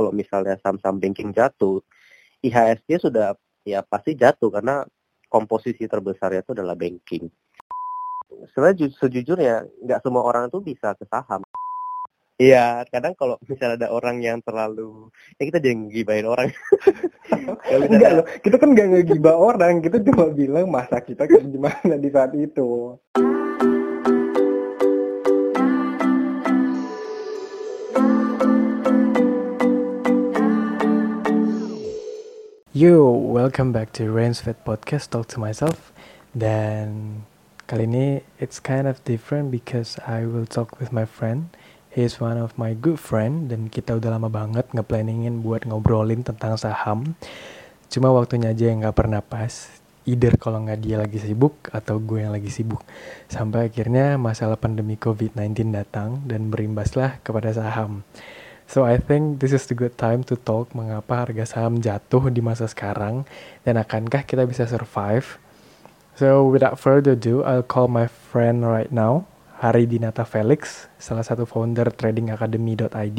kalau misalnya saham-saham banking jatuh, IHSG sudah ya pasti jatuh karena komposisi terbesarnya itu adalah banking. Sebenarnya sejujurnya nggak semua orang itu bisa ke saham. Iya, kadang kalau misalnya ada orang yang terlalu, ya kita jangan ngibain orang. Enggak loh, kita kan nggak ngegibah orang, kita cuma bilang masa kita gimana di saat itu. Yo, welcome back to Rain's Fat Podcast Talk to Myself. Dan kali ini it's kind of different because I will talk with my friend. He is one of my good friend dan kita udah lama banget ngeplanningin buat ngobrolin tentang saham. Cuma waktunya aja yang nggak pernah pas. Either kalau nggak dia lagi sibuk atau gue yang lagi sibuk. Sampai akhirnya masalah pandemi COVID-19 datang dan berimbaslah kepada saham. So I think this is the good time to talk mengapa harga saham jatuh di masa sekarang dan akankah kita bisa survive. So without further ado, I'll call my friend right now, Hari Dinata Felix, salah satu founder tradingacademy.id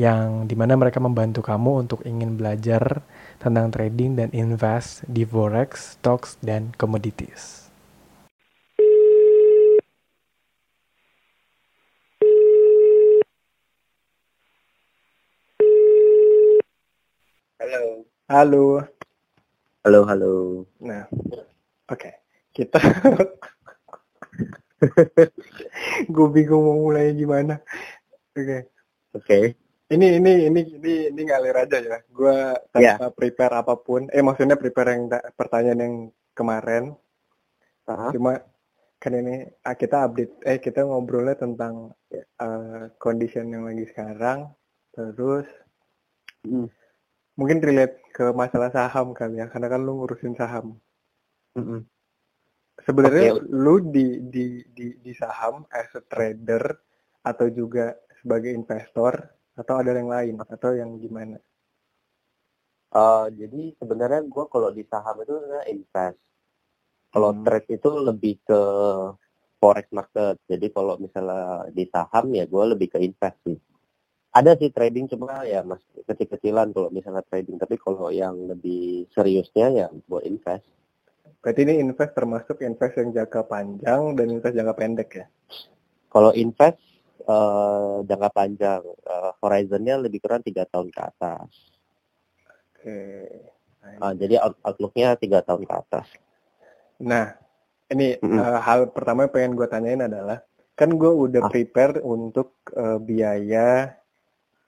yang di mana mereka membantu kamu untuk ingin belajar tentang trading dan invest di forex, stocks, dan commodities. Halo. Halo. Halo, halo. Nah, oke. Okay. Kita gue bingung mau mulai gimana. Oke. Okay. Oke. Okay. Ini ini ini ini ini ngalir aja ya. Gue tanpa yeah. prepare apa pun. Eh maksudnya prepare yang pertanyaan yang kemarin. Uh -huh. Cuma kan ini ah, kita update eh kita ngobrolnya tentang uh, condition yang lagi sekarang terus hmm mungkin relate ke masalah saham kali ya karena kan lu ngurusin saham mm -hmm. sebenarnya okay. lu di di di di saham as a trader atau juga sebagai investor atau ada yang lain atau yang gimana uh, jadi sebenarnya gue kalau di saham itu invest kalau hmm. trade itu lebih ke forex market jadi kalau misalnya di saham ya gue lebih ke invest sih ada sih trading cuma ya mas kecil-kecilan kalau misalnya trading tapi kalau yang lebih seriusnya ya buat invest berarti ini invest termasuk invest yang jangka panjang dan invest jangka pendek ya kalau invest uh, jangka panjang uh, horizonnya lebih kurang tiga tahun ke atas oke okay. uh, jadi outlooknya tiga tahun ke atas nah ini mm -hmm. uh, hal pertama yang pengen gue tanyain adalah kan gue udah ah. prepare untuk uh, biaya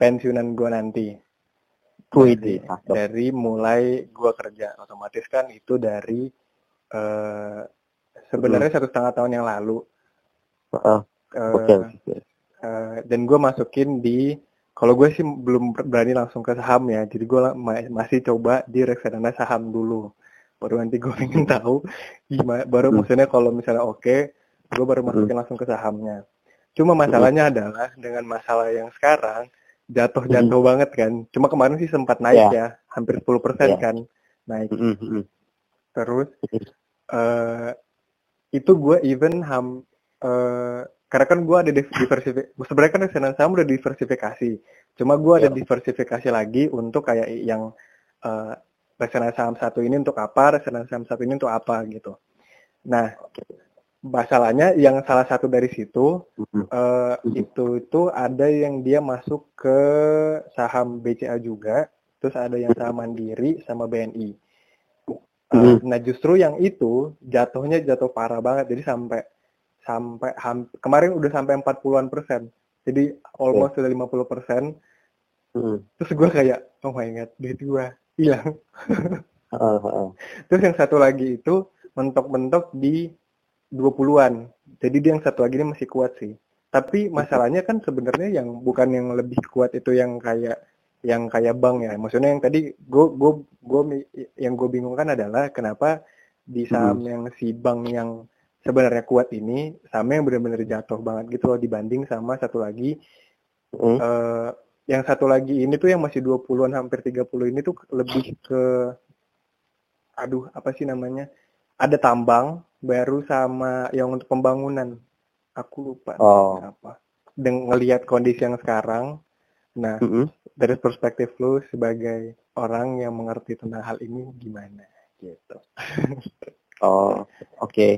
pensiunan gue nanti. Dari, dari mulai gue kerja otomatis kan itu dari uh, sebenarnya hmm. satu setengah tahun yang lalu. Uh, uh, uh, dan gue masukin di kalau gue sih belum berani langsung ke saham ya, jadi gue ma masih coba di reksadana saham dulu. Baru nanti gue ingin tahu gimana. Baru hmm. maksudnya kalau misalnya oke, okay, gue baru masukin hmm. langsung ke sahamnya. Cuma masalahnya hmm. adalah dengan masalah yang sekarang, jatuh-jatuh mm. banget kan. Cuma kemarin sih sempat naik yeah. ya, hampir 10% yeah. kan naik. Mm -hmm. Terus uh, itu gue even ham uh, karena kan gue ada diversifikasi. Sebenarnya kan reksadana saham udah diversifikasi. Cuma gue ada yeah. diversifikasi lagi untuk kayak yang uh, saham satu ini untuk apa, reksadana saham satu ini untuk apa gitu. Nah, masalahnya yang salah satu dari situ mm-hmm. uh, itu itu ada yang dia masuk ke saham BCA juga, terus ada yang saham Mandiri sama BNI. Uh, mm-hmm. Nah justru yang itu jatuhnya jatuh parah banget, jadi sampai sampai ham, kemarin udah sampai 40-an persen, jadi almost sudah 50 persen. Mm-hmm. Terus gue kayak oh my god duit gue hilang. uh, uh. Terus yang satu lagi itu mentok-mentok di 20-an. Jadi dia yang satu lagi ini masih kuat sih. Tapi masalahnya kan sebenarnya yang bukan yang lebih kuat itu yang kayak yang kayak bank ya. Maksudnya yang tadi gue gue gue yang gue bingungkan adalah kenapa di saham hmm. yang si bank yang sebenarnya kuat ini sama yang benar-benar jatuh banget gitu loh dibanding sama satu lagi hmm. uh, yang satu lagi ini tuh yang masih 20-an hampir 30 ini tuh lebih ke aduh apa sih namanya ada tambang baru sama yang untuk pembangunan aku lupa oh. apa dengan ngelihat kondisi yang sekarang Nah, Mm -hmm. dari perspektif lu sebagai orang yang mengerti tentang hal ini gimana gitu. oh, oke. Okay.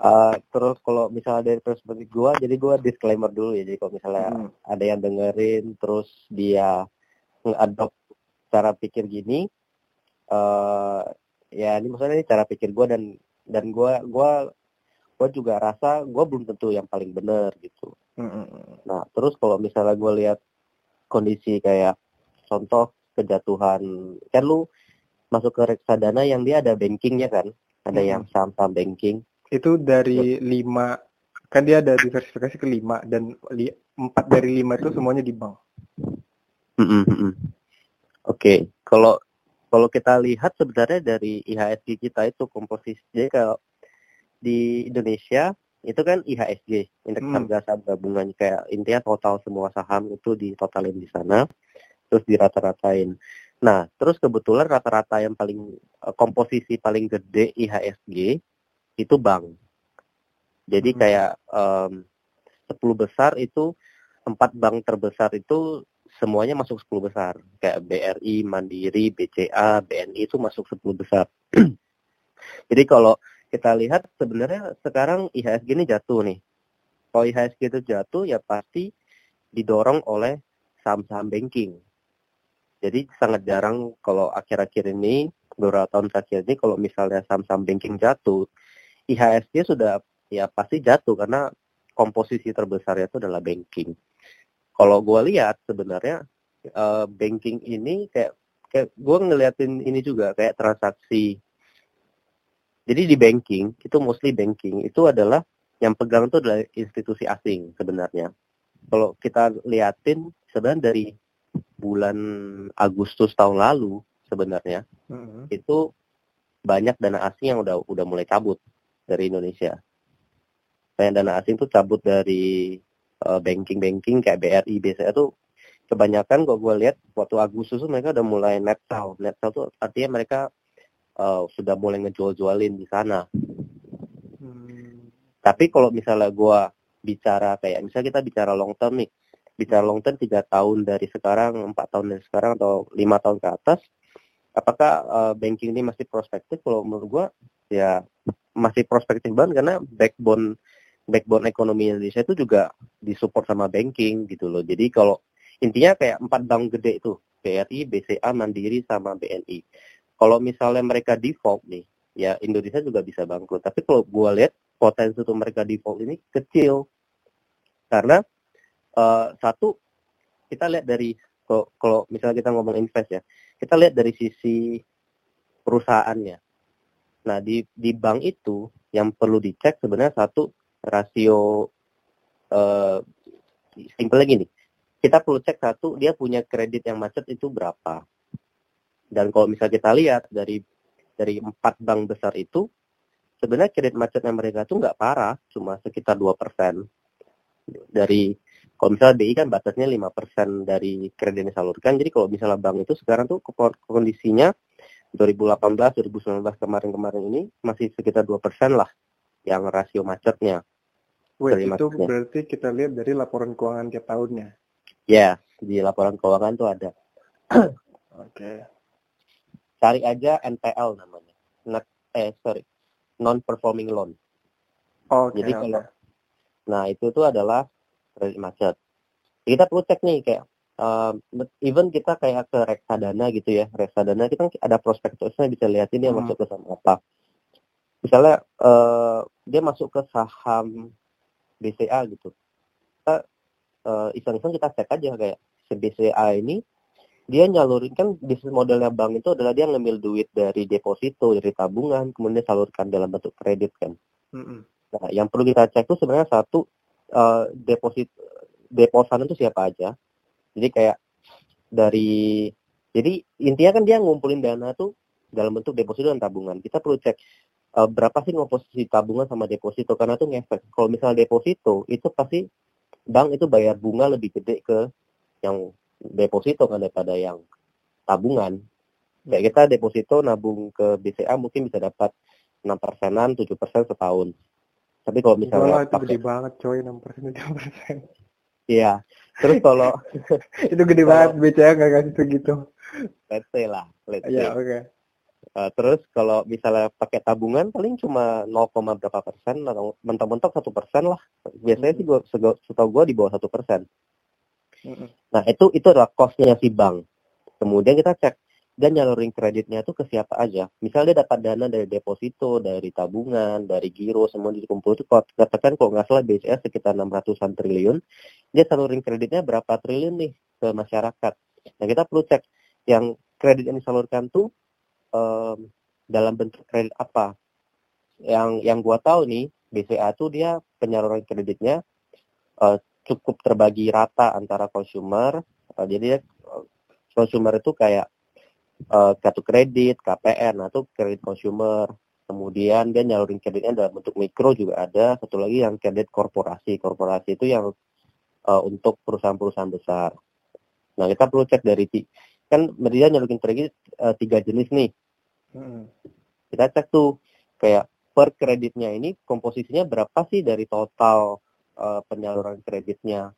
Uh, terus kalau misalnya dari perspektif gue, jadi gue disclaimer dulu ya. Jadi kalau misalnya hmm. ada yang dengerin, terus dia ngadop cara pikir gini, uh, ya ini maksudnya ini cara pikir gue dan dan gue gue gue juga rasa gue belum tentu yang paling benar gitu. Hmm. Nah terus kalau misalnya gue lihat kondisi kayak contoh kejatuhan kan lu masuk ke reksadana yang dia ada bankingnya kan ada hmm. yang saham-saham banking itu dari lima kan dia ada diversifikasi ke lima dan li, empat dari lima itu semuanya di bank. Mm -hmm. Oke, okay. kalau kalau kita lihat sebenarnya dari IHSG kita itu komposisi kalau di Indonesia itu kan IHSG indeks hmm. harga saham gabungan kayak intinya total semua saham itu ditotalin di sana terus dirata-ratain. Nah, terus kebetulan rata-rata yang paling eh, komposisi paling gede IHSG itu bank. Jadi hmm. kayak um, 10 besar itu empat bank terbesar itu semuanya masuk 10 besar. Kayak BRI, Mandiri, BCA, BNI itu masuk 10 besar. Jadi kalau kita lihat sebenarnya sekarang IHSG ini jatuh nih. Kalau IHSG itu jatuh ya pasti didorong oleh saham-saham banking. Jadi sangat jarang kalau akhir-akhir ini beberapa tahun terakhir ini kalau misalnya saham-saham banking jatuh, IHSG sudah ya pasti jatuh karena komposisi terbesarnya itu adalah banking. Kalau gue lihat sebenarnya uh, banking ini kayak kayak gue ngeliatin ini juga kayak transaksi. Jadi di banking itu mostly banking itu adalah yang pegang itu adalah institusi asing sebenarnya. Kalau kita liatin sebenarnya dari bulan Agustus tahun lalu sebenarnya mm-hmm. itu banyak dana asing yang udah udah mulai cabut dari Indonesia. Banyak dana asing tuh cabut dari banking-banking kayak BRI BCA tuh kebanyakan kok gue lihat waktu Agustus tuh mereka udah mulai net sell. Net sell tuh artinya mereka uh, sudah mulai ngejual-jualin di sana. Hmm. Tapi kalau misalnya gue bicara kayak misalnya kita bicara long term nih, bicara long term tiga tahun dari sekarang, empat tahun dari sekarang atau lima tahun ke atas, apakah uh, banking ini masih prospektif? Kalau menurut gua ya masih prospektif banget karena backbone backbone ekonomi Indonesia itu juga disupport sama banking gitu loh. Jadi kalau intinya kayak empat bank gede itu, BRI, BCA, Mandiri, sama BNI. Kalau misalnya mereka default nih, ya Indonesia juga bisa bangkrut. Tapi kalau gua lihat potensi untuk mereka default ini kecil. Karena uh, satu kita lihat dari kalau, kalau misalnya kita ngomong invest ya, kita lihat dari sisi perusahaannya. Nah di di bank itu yang perlu dicek sebenarnya satu rasio uh, simpel gini, kita perlu cek satu dia punya kredit yang macet itu berapa. Dan kalau misalnya kita lihat dari dari empat bank besar itu sebenarnya kredit macetnya mereka tuh nggak parah, cuma sekitar dua persen dari kalau misalnya BI kan batasnya 5% dari kredit yang disalurkan. Jadi kalau misalnya bank itu sekarang tuh kondisinya 2018, 2019 kemarin-kemarin ini masih sekitar 2% lah yang rasio macetnya. Wait, itu berarti kita lihat dari laporan keuangan tiap tahunnya? Ya, di laporan keuangan tuh ada. Oke. okay. Cari aja NPL namanya. Not, eh, sorry. Non-performing loan. Oh, okay, Jadi kalau, nah itu tuh adalah kredit macet. Kita perlu cek nih kayak uh, even kita kayak ke reksadana gitu ya, reksadana kita kan ada prospektusnya bisa lihatin dia hmm. masuk ke saham apa. Misalnya uh, dia masuk ke saham BCA gitu. Kita uh, iseng-iseng kita cek aja kayak si BCA ini dia nyalurin kan bisnis modelnya bank itu adalah dia ngambil duit dari deposito dari tabungan kemudian salurkan dalam bentuk kredit kan. Mm -hmm. Nah, yang perlu kita cek itu sebenarnya satu uh, deposit deposan itu siapa aja. Jadi kayak dari jadi intinya kan dia ngumpulin dana tuh dalam bentuk deposito dan tabungan. Kita perlu cek uh, berapa sih komposisi tabungan sama deposito karena tuh ngefek. Kalau misalnya deposito itu pasti bank itu bayar bunga lebih gede ke yang deposito kan daripada yang tabungan. Kayak kita deposito nabung ke BCA mungkin bisa dapat 6 persenan, 7 persen setahun. Tapi kalau misalnya Wah, itu gede banget coy 6 persen 7 persen. Iya. Terus kalau itu gede banget BCA nggak kasih segitu. let's say lah, let's say. Ya oke. Uh, terus kalau misalnya pakai tabungan paling cuma 0, berapa persen atau mentok-mentok satu persen lah. Biasanya sih gua setahu gua di bawah satu persen. Nah itu itu adalah costnya si bank. Kemudian kita cek dan nyalurin kreditnya itu ke siapa aja. Misalnya dia dapat dana dari deposito, dari tabungan, dari giro, semua dikumpul itu katakan kalau nggak salah BCA sekitar 600-an triliun, dia salurin kreditnya berapa triliun nih ke masyarakat. Nah kita perlu cek yang kredit yang disalurkan tuh um, dalam bentuk kredit apa. Yang yang gua tahu nih BCA tuh dia penyaluran kreditnya uh, cukup terbagi rata antara konsumer. Uh, jadi dia, uh, konsumer itu kayak uh, kartu kredit, KPR, nah itu kredit consumer. Kemudian dia nyalurin kreditnya dalam bentuk mikro juga ada. Satu lagi yang kredit korporasi. Korporasi itu yang uh, untuk perusahaan-perusahaan besar. Nah kita perlu cek dari kan dia nyalurin kredit uh, tiga jenis nih. Kita cek tuh kayak per kreditnya ini komposisinya berapa sih dari total uh, penyaluran kreditnya.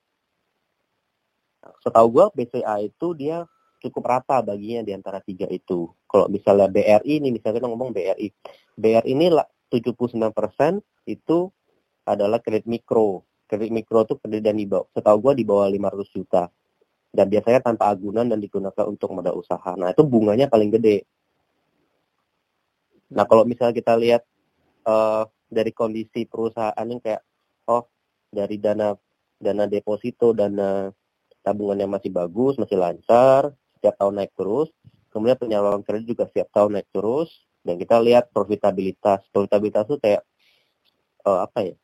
Setahu gue BCA itu dia cukup rata baginya di antara tiga itu. Kalau misalnya BRI ini, misalnya kita ngomong BRI. BRI ini 79% itu adalah kredit mikro. Kredit mikro itu kredit dan di bawah, setahu gue di bawah 500 juta. Dan biasanya tanpa agunan dan digunakan untuk modal usaha. Nah itu bunganya paling gede. Nah kalau misalnya kita lihat uh, dari kondisi perusahaan yang kayak, oh dari dana dana deposito, dana tabungannya masih bagus, masih lancar, setiap tahun naik terus. Kemudian penyaluran kredit juga setiap tahun naik terus. Dan kita lihat profitabilitas. Profitabilitas itu kayak uh, apa ya?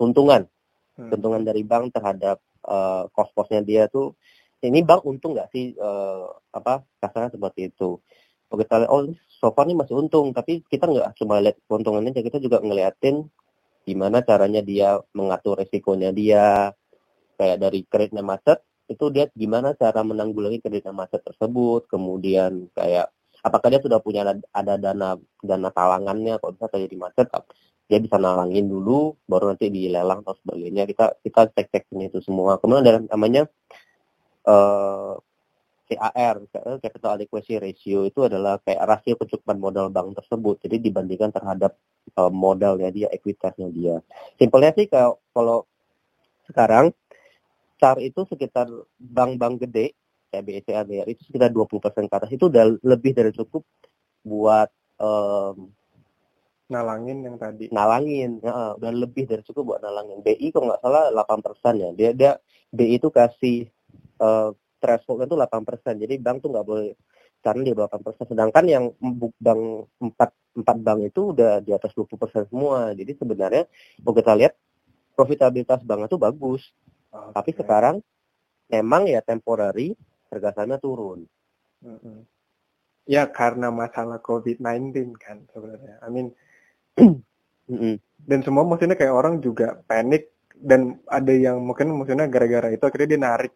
Untungan. Hmm. Untungan dari bank terhadap uh, kos-kosnya dia tuh. Ini bank untung nggak sih? Uh, apa kasarnya seperti itu. Kita lihat, oh so far ini masih untung, tapi kita nggak cuma lihat keuntungannya, kita juga ngeliatin gimana caranya dia mengatur resikonya dia, kayak dari kreditnya macet, itu dia gimana cara menanggulangi kredit macet tersebut. Kemudian kayak apakah dia sudah punya ada, dana dana talangannya? Kalau bisa terjadi macet dia bisa nalangin dulu baru nanti dilelang atau sebagainya. Kita kita cek cek itu semua. Kemudian ada namanya uh, CAR capital adequacy ratio itu adalah kayak rasio kecukupan modal bank tersebut. Jadi dibandingkan terhadap uh, modalnya dia ekuitasnya dia. Simpelnya sih kalau kalau sekarang besar itu sekitar bank-bank gede kayak BCA, BRI itu sekitar 20% ke atas. Itu udah lebih dari cukup buat um, nalangin yang tadi. nalangin ya, udah lebih dari cukup buat nalangin. BI kok nggak salah 8% ya. Dia dia BI itu kasih uh, threshold itu 8% jadi bank tuh nggak boleh karena di 8%. Sedangkan yang bank empat empat bank itu udah di atas 20% semua. Jadi sebenarnya kalau kita lihat profitabilitas bank itu bagus. Okay. Tapi sekarang memang ya temporary harga sahamnya turun. Mm -hmm. Ya karena masalah COVID-19 kan sebenarnya. I mean, mm -hmm. dan semua maksudnya kayak orang juga panik dan ada yang mungkin maksudnya gara-gara itu akhirnya dia narik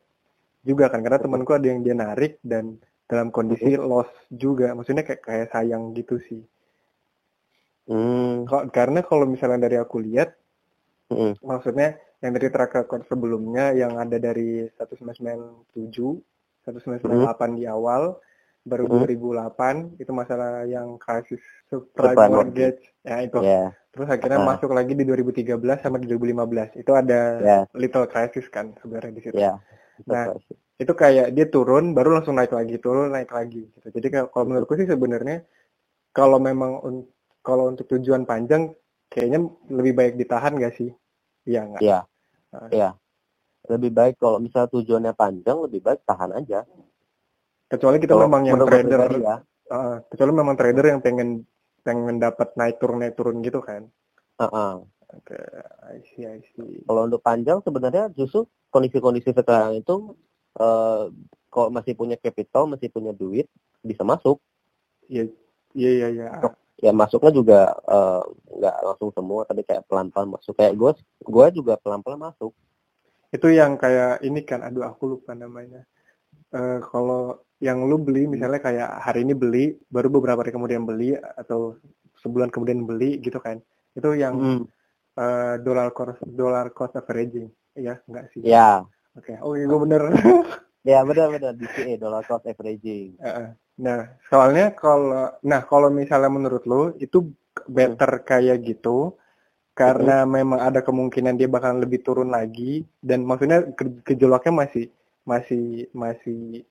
juga kan karena temanku ada yang dia narik dan dalam kondisi loss juga maksudnya kayak kayak sayang gitu sih. Mm. Kok karena kalau misalnya dari aku lihat, mm. maksudnya yang dari track record sebelumnya yang ada dari 1997, 1998 hmm. di awal, baru hmm. 2008 itu masalah yang krisis subprime mortgage ya itu. Yeah. Terus akhirnya uh. masuk lagi di 2013 sama di 2015. Itu ada yeah. little crisis kan sebenarnya di situ. Yeah. Nah, itu kayak dia turun baru langsung naik lagi, turun naik lagi gitu. Jadi kalau menurutku sih sebenarnya kalau memang kalau untuk tujuan panjang kayaknya lebih baik ditahan gak sih? Iya nggak? Iya. Iya. Lebih baik kalau misalnya tujuannya panjang, lebih baik tahan aja. Kecuali kita kalau memang yang trader, ya. uh, kecuali memang trader yang pengen pengen dapat naik turun naik turun gitu kan? Uh -uh. Oke, okay. I see, I see. Kalau untuk panjang sebenarnya justru kondisi-kondisi sekarang itu uh, kalau masih punya capital, masih punya duit, bisa masuk. Iya, iya, iya. Ya ya masuknya juga eh, nggak uh, langsung semua tapi kayak pelan-pelan masuk kayak gue gue juga pelan-pelan masuk itu yang kayak ini kan aduh aku lupa namanya uh, kalau yang lu beli misalnya kayak hari ini beli baru beberapa hari kemudian beli atau sebulan kemudian beli gitu kan itu yang hmm. Uh, dollar cost dollar cost averaging ya enggak sih ya Oke, okay. oh iya gue bener. ya benar benar DCA dollar cost averaging. Nah, soalnya kalau nah kalau misalnya menurut lo itu better kayak gitu karena hmm. memang ada kemungkinan dia bakal lebih turun lagi dan maksudnya ke gejolaknya masih masih masih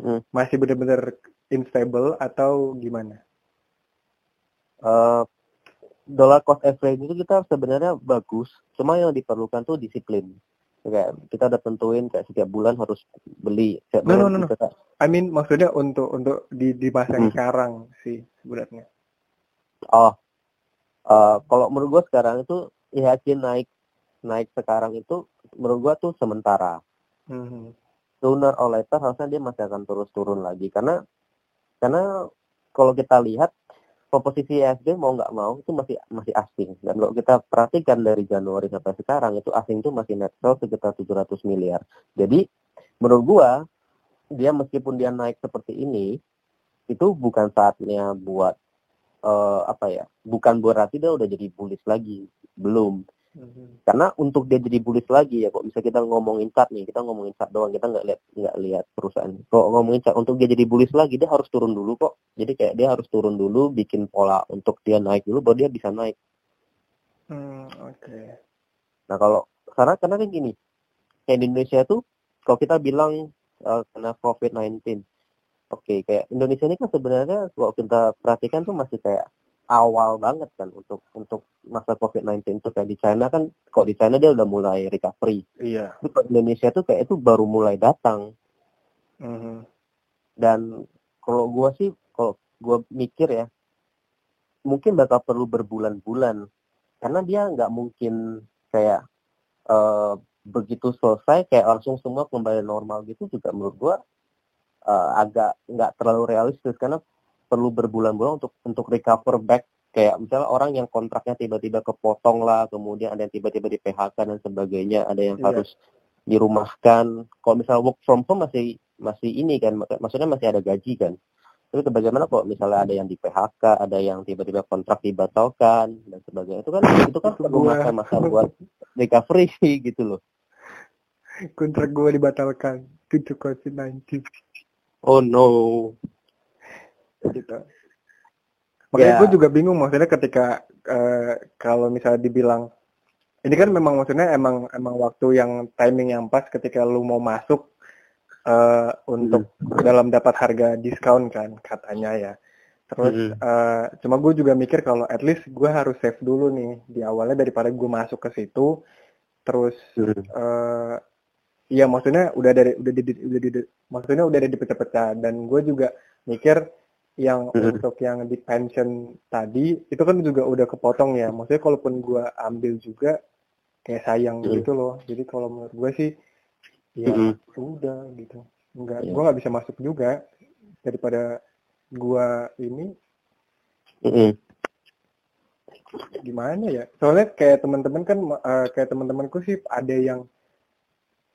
hmm. masih benar-benar instable atau gimana? Uh, dollar cost averaging itu kita sebenarnya bagus, cuma yang diperlukan tuh disiplin kayak kita udah tentuin kayak setiap bulan harus beli setiap no, no, no, no. Kita... I mean maksudnya untuk untuk di di masa hmm. sekarang sih sebenarnya oh uh, kalau menurut gua sekarang itu IHSG naik naik sekarang itu menurut gua tuh sementara hmm. sooner or later harusnya dia masih akan terus turun lagi karena karena kalau kita lihat komposisi ESG mau nggak mau itu masih masih asing. Dan kalau kita perhatikan dari Januari sampai sekarang itu asing itu masih net sell sekitar 700 miliar. Jadi menurut gua dia meskipun dia naik seperti ini itu bukan saatnya buat uh, apa ya bukan berarti dia udah jadi bullish lagi. Belum hmm Karena untuk dia jadi bullish lagi ya kok bisa kita ngomongin chart nih, kita ngomongin chart doang, kita nggak lihat nggak lihat perusahaan. Kok ngomongin chart untuk dia jadi bullish lagi dia harus turun dulu kok. Jadi kayak dia harus turun dulu, bikin pola untuk dia naik dulu, baru dia bisa naik. Hmm, oke. Okay. Nah kalau karena karena kan gini, kayak di Indonesia tuh kalau kita bilang uh, kena COVID-19, oke okay, kayak Indonesia ini kan sebenarnya kalau kita perhatikan tuh masih kayak awal banget kan untuk untuk masa COVID-19 itu kayak di China kan kok di China dia udah mulai recovery. Iya. Tapi Indonesia tuh kayak itu baru mulai datang. Mm -hmm. Dan kalau gua sih kalau gua mikir ya mungkin bakal perlu berbulan-bulan karena dia nggak mungkin kayak uh, begitu selesai kayak langsung semua kembali normal gitu juga menurut gua uh, agak nggak terlalu realistis karena perlu berbulan-bulan untuk untuk recover back. Kayak misalnya orang yang kontraknya tiba-tiba kepotong lah kemudian ada yang tiba-tiba di PHK dan sebagainya ada yang yeah. harus dirumahkan. Kalau misalnya work from home masih masih ini kan maksudnya masih ada gaji kan. Tapi bagaimana kok misalnya ada yang di PHK ada yang tiba-tiba kontrak dibatalkan dan sebagainya. Itu kan itu kan perlu masa-masa buat recovery gitu loh. Kontrak gue dibatalkan itu COVID-19 oh no gitu makanya yeah. gue juga bingung maksudnya ketika uh, kalau misalnya dibilang ini kan memang maksudnya emang emang waktu yang timing yang pas ketika lu mau masuk uh, untuk mm. dalam dapat harga diskon kan katanya ya terus mm. uh, cuma gue juga mikir kalau at least gue harus save dulu nih di awalnya daripada gue masuk ke situ terus mm. uh, Iya maksudnya udah dari udah di, udah di, maksudnya udah ada dipecah-pecah dan gue juga mikir yang mm-hmm. untuk yang di pension tadi itu kan juga udah kepotong ya maksudnya kalaupun gue ambil juga kayak sayang mm-hmm. gitu loh jadi kalau menurut gue sih ya mm-hmm. udah gitu nggak yeah. gue nggak bisa masuk juga daripada gue ini mm-hmm. gimana ya soalnya kayak teman-teman kan uh, kayak teman-temanku sih ada yang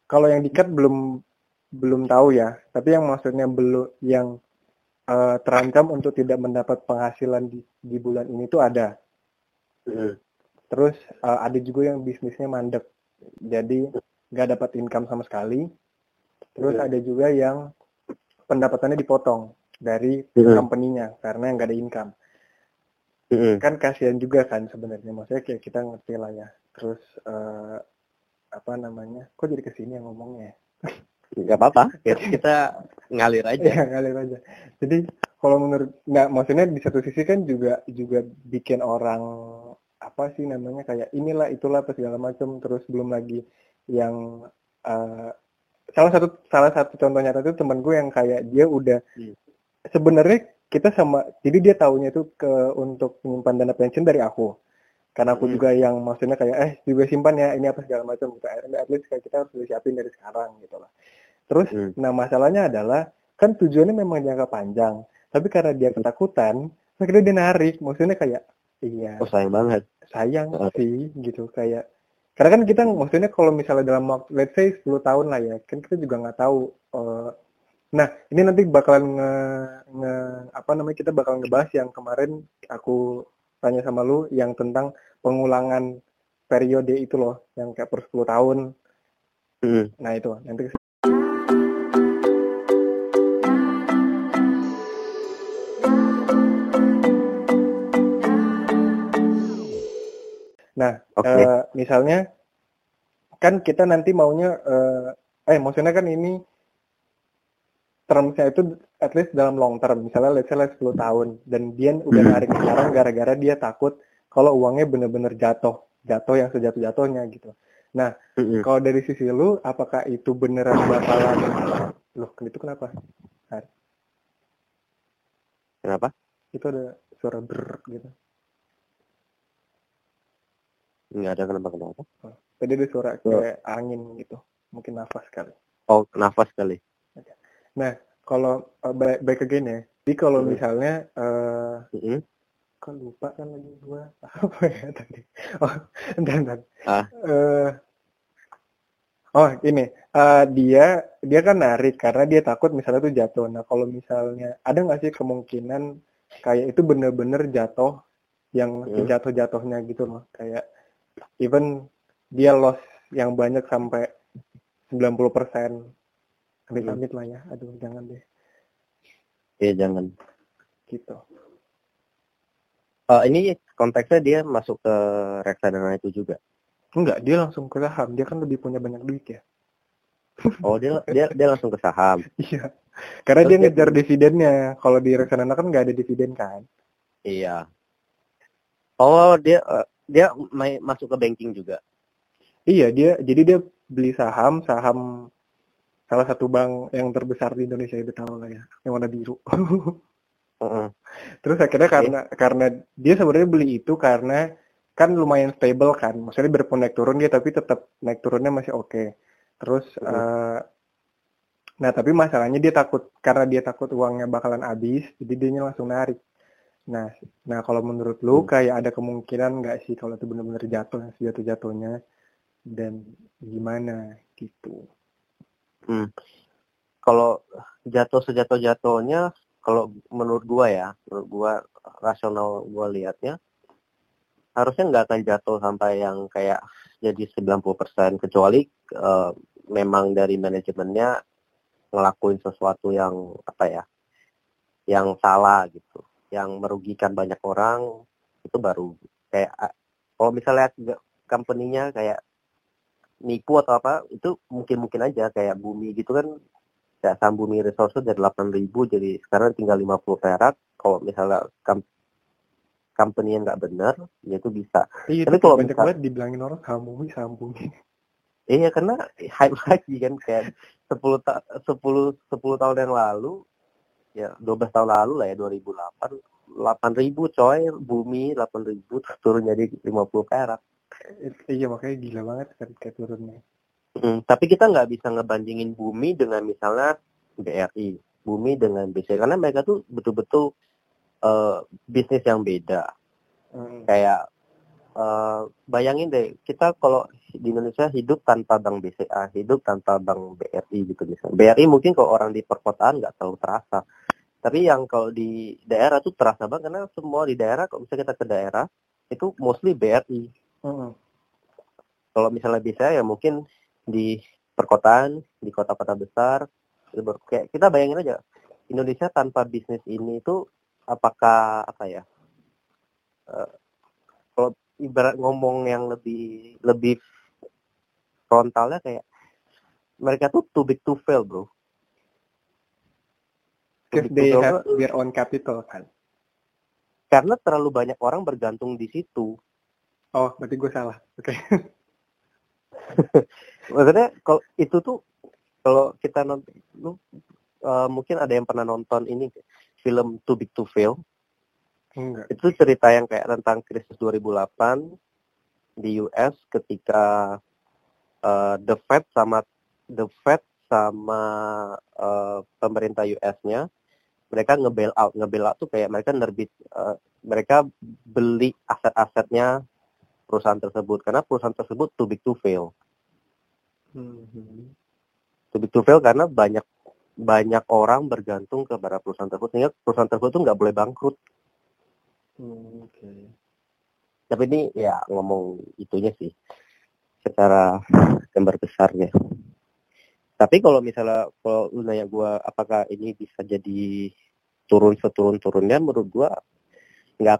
kalau yang dikat belum belum tahu ya tapi yang maksudnya belum yang uh, terancam untuk tidak mendapat penghasilan di, di bulan ini tuh ada. Mm. Terus uh, ada juga yang bisnisnya mandek, jadi nggak dapat income sama sekali. Terus mm. ada juga yang pendapatannya dipotong dari mm. company-nya karena nggak ada income. Mm. Kan kasihan juga kan sebenarnya, maksudnya kayak kita ngerti lah ya. Terus uh, apa namanya? Kok jadi ke sini yang ngomongnya? nggak apa-apa. Kita ngalir aja. Ya, ngalir aja. Jadi kalau menurut nggak maksudnya di satu sisi kan juga juga bikin orang apa sih namanya kayak inilah itulah apa segala macam. Terus belum lagi yang uh, salah satu salah satu contohnya itu temen gue yang kayak dia udah hmm. sebenarnya kita sama jadi dia tahunya itu ke untuk menyimpan dana pensiun dari aku karena aku hmm. juga yang maksudnya kayak eh juga simpan ya ini apa segala macam gitu at least kayak kita harus siapin dari sekarang gitu lah Terus, hmm. nah masalahnya adalah kan tujuannya memang jangka panjang, tapi karena dia ketakutan, akhirnya dia narik. Maksudnya kayak, iya. Oh sayang banget. Sayang uh. sih, gitu kayak. Karena kan kita maksudnya kalau misalnya dalam waktu, let's say 10 tahun lah ya, kan kita juga nggak tahu. Uh, nah, ini nanti bakalan nge, nge, apa namanya kita bakal ngebahas yang kemarin aku tanya sama lu yang tentang pengulangan periode itu loh, yang kayak per 10 tahun Hmm. Nah itu nanti Nah, Oke. eh, misalnya kan kita nanti maunya eh, eh maksudnya kan ini termsnya itu at least dalam long term misalnya let's say like 10 tahun dan dia udah Hmm. narik sekarang gara-gara dia takut kalau uangnya bener-bener jatuh jatuh yang sejatuh-jatuhnya gitu nah Mm-mm. kalau dari sisi lu apakah itu beneran bakalan loh itu kenapa Kenapa? itu ada suara ber gitu Nggak ada kenapa kenapa. tadi ada suara kayak angin gitu mungkin nafas kali Oh, nafas kali. Kalau uh, back, back again ya jadi kalau Hmm. misalnya eh Mm-mm. kok lupa kan lagi gua apa ya tadi oh entar entar Ah. Eh, oh ini eh, dia dia kan narik karena dia takut misalnya tuh jatuh nah kalau misalnya ada nggak sih kemungkinan kayak itu bener-bener jatuh yang Hmm. jatuh-jatuhnya gitu loh kayak even dia loss yang banyak sampai 90% amit-amit lah ya aduh jangan deh Iya jangan. gitu Eh, ini konteksnya dia masuk ke reksadana itu juga. enggak dia langsung ke saham dia kan lebih punya banyak duit ya Oh dia dia dia langsung ke saham. Iya. Karena dia Terus dia- ngejar dividennya. Kalau di reksadana kan nggak ada dividen kan. Iya. Oh dia eh, dia main, masuk ke banking juga. Iya dia. Jadi dia beli saham, saham salah satu bank yang terbesar di Indonesia itu tahu lah ya, yang warna biru. Heeh. Terus akhirnya karena karena dia sebenarnya beli itu karena kan lumayan stable kan. Maksudnya berpun naik turun dia tapi tetap naik turunnya masih oke. Terus Mhm. eh, nah tapi masalahnya dia takut karena dia takut uangnya bakalan habis, jadi dia langsung narik. Nah, nah kalau menurut lu Hmm. kayak ada kemungkinan nggak sih kalau itu benar-benar jatuh sejatuh jatuhnya dan gimana gitu? Kalau jatuh sejatuh jatuhnya, kalau menurut gua ya, menurut gua rasional gua lihatnya harusnya nggak akan jatuh sampai yang kayak jadi 90% kecuali eh, memang dari manajemennya ngelakuin sesuatu yang apa ya yang salah gitu yang merugikan banyak orang itu baru kayak kalau misalnya company-nya kayak nipu atau apa itu mungkin mungkin aja kayak bumi gitu kan kayak saham bumi resources dari 8.000 jadi sekarang tinggal 50 perak kalau misalnya com- company yang nggak benar ya itu bisa Iya, Tapi kalau banyak misal- banget dibilangin orang sambung, sambung. Iya karena hype lagi kan kayak 10 ta 10 10 tahun yang lalu ya 12 tahun lalu lah ya 2008 8000 coy bumi 8000 terus turun jadi 50 perak. Iya makanya gila banget kan kayak turunnya. Hmm, tapi kita nggak bisa ngebandingin bumi dengan misalnya BRI, bumi dengan BCA karena mereka tuh betul-betul eh, bisnis yang beda. Hmm. Kayak eh, bayangin deh kita kalau di Indonesia hidup tanpa bank BCA, hidup tanpa bank BRI gitu misalnya. BRI mungkin kalau orang di perkotaan nggak terlalu terasa. Tapi yang kalau di daerah tuh terasa banget karena semua di daerah kalau misalnya kita ke daerah itu mostly BRI. Hmm. Kalau misalnya bisa ya mungkin di perkotaan, di kota-kota besar, kayak kita bayangin aja Indonesia tanpa bisnis ini itu apakah apa ya? eh, kalau ibarat ngomong yang lebih lebih frontalnya kayak mereka tuh too big to fail, bro. Because they have their own capital kan. karena terlalu banyak orang bergantung di situ. Oh, berarti gue salah. Oke. Maksudnya kalau itu tuh kalau kita nonton lu eh, mungkin ada yang pernah nonton ini film Too Big to Fail. Enggak. Itu cerita yang kayak tentang krisis 2008 di US ketika eh, The Fed sama The Fed sama eh, pemerintah US-nya mereka nge-bail out, nge-bail out tuh kayak mereka nerbit eh, mereka beli aset-asetnya perusahaan tersebut karena perusahaan tersebut too big to fail. Hmm. too big to fail karena banyak banyak orang bergantung kepada perusahaan tersebut sehingga perusahaan tersebut tuh nggak boleh bangkrut. Hmm, Oke. Tapi ini ya ngomong itunya sih secara gambar besarnya. Tapi kalau misalnya kalau lu nanya gue apakah ini bisa jadi turun seturun-turunnya, menurut gue nggak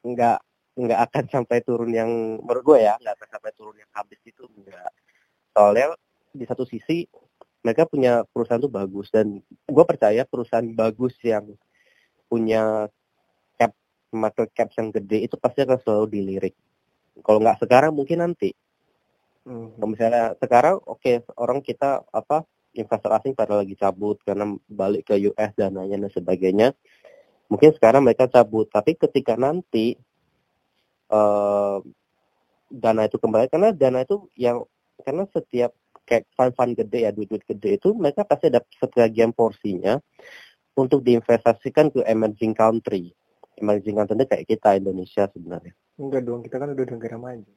nggak nggak akan sampai turun yang menurut gue ya nggak akan sampai turun yang habis itu enggak. Soalnya di satu sisi mereka punya perusahaan tuh bagus dan gue percaya perusahaan bagus yang punya cap market cap yang gede itu pasti akan selalu dilirik. Kalau nggak sekarang mungkin nanti. Hmm. Kalau misalnya sekarang oke okay, orang kita apa investor asing pada lagi cabut karena balik ke US dananya dan sebagainya. Mungkin sekarang mereka cabut, tapi ketika nanti uh, dana itu kembali karena dana itu yang karena setiap kayak fund-fund gede ya duit-duit gede itu mereka pasti ada sebagian porsinya untuk diinvestasikan ke emerging country. Emerging country kayak kita Indonesia sebenarnya. Enggak dong, kita kan udah negara maju.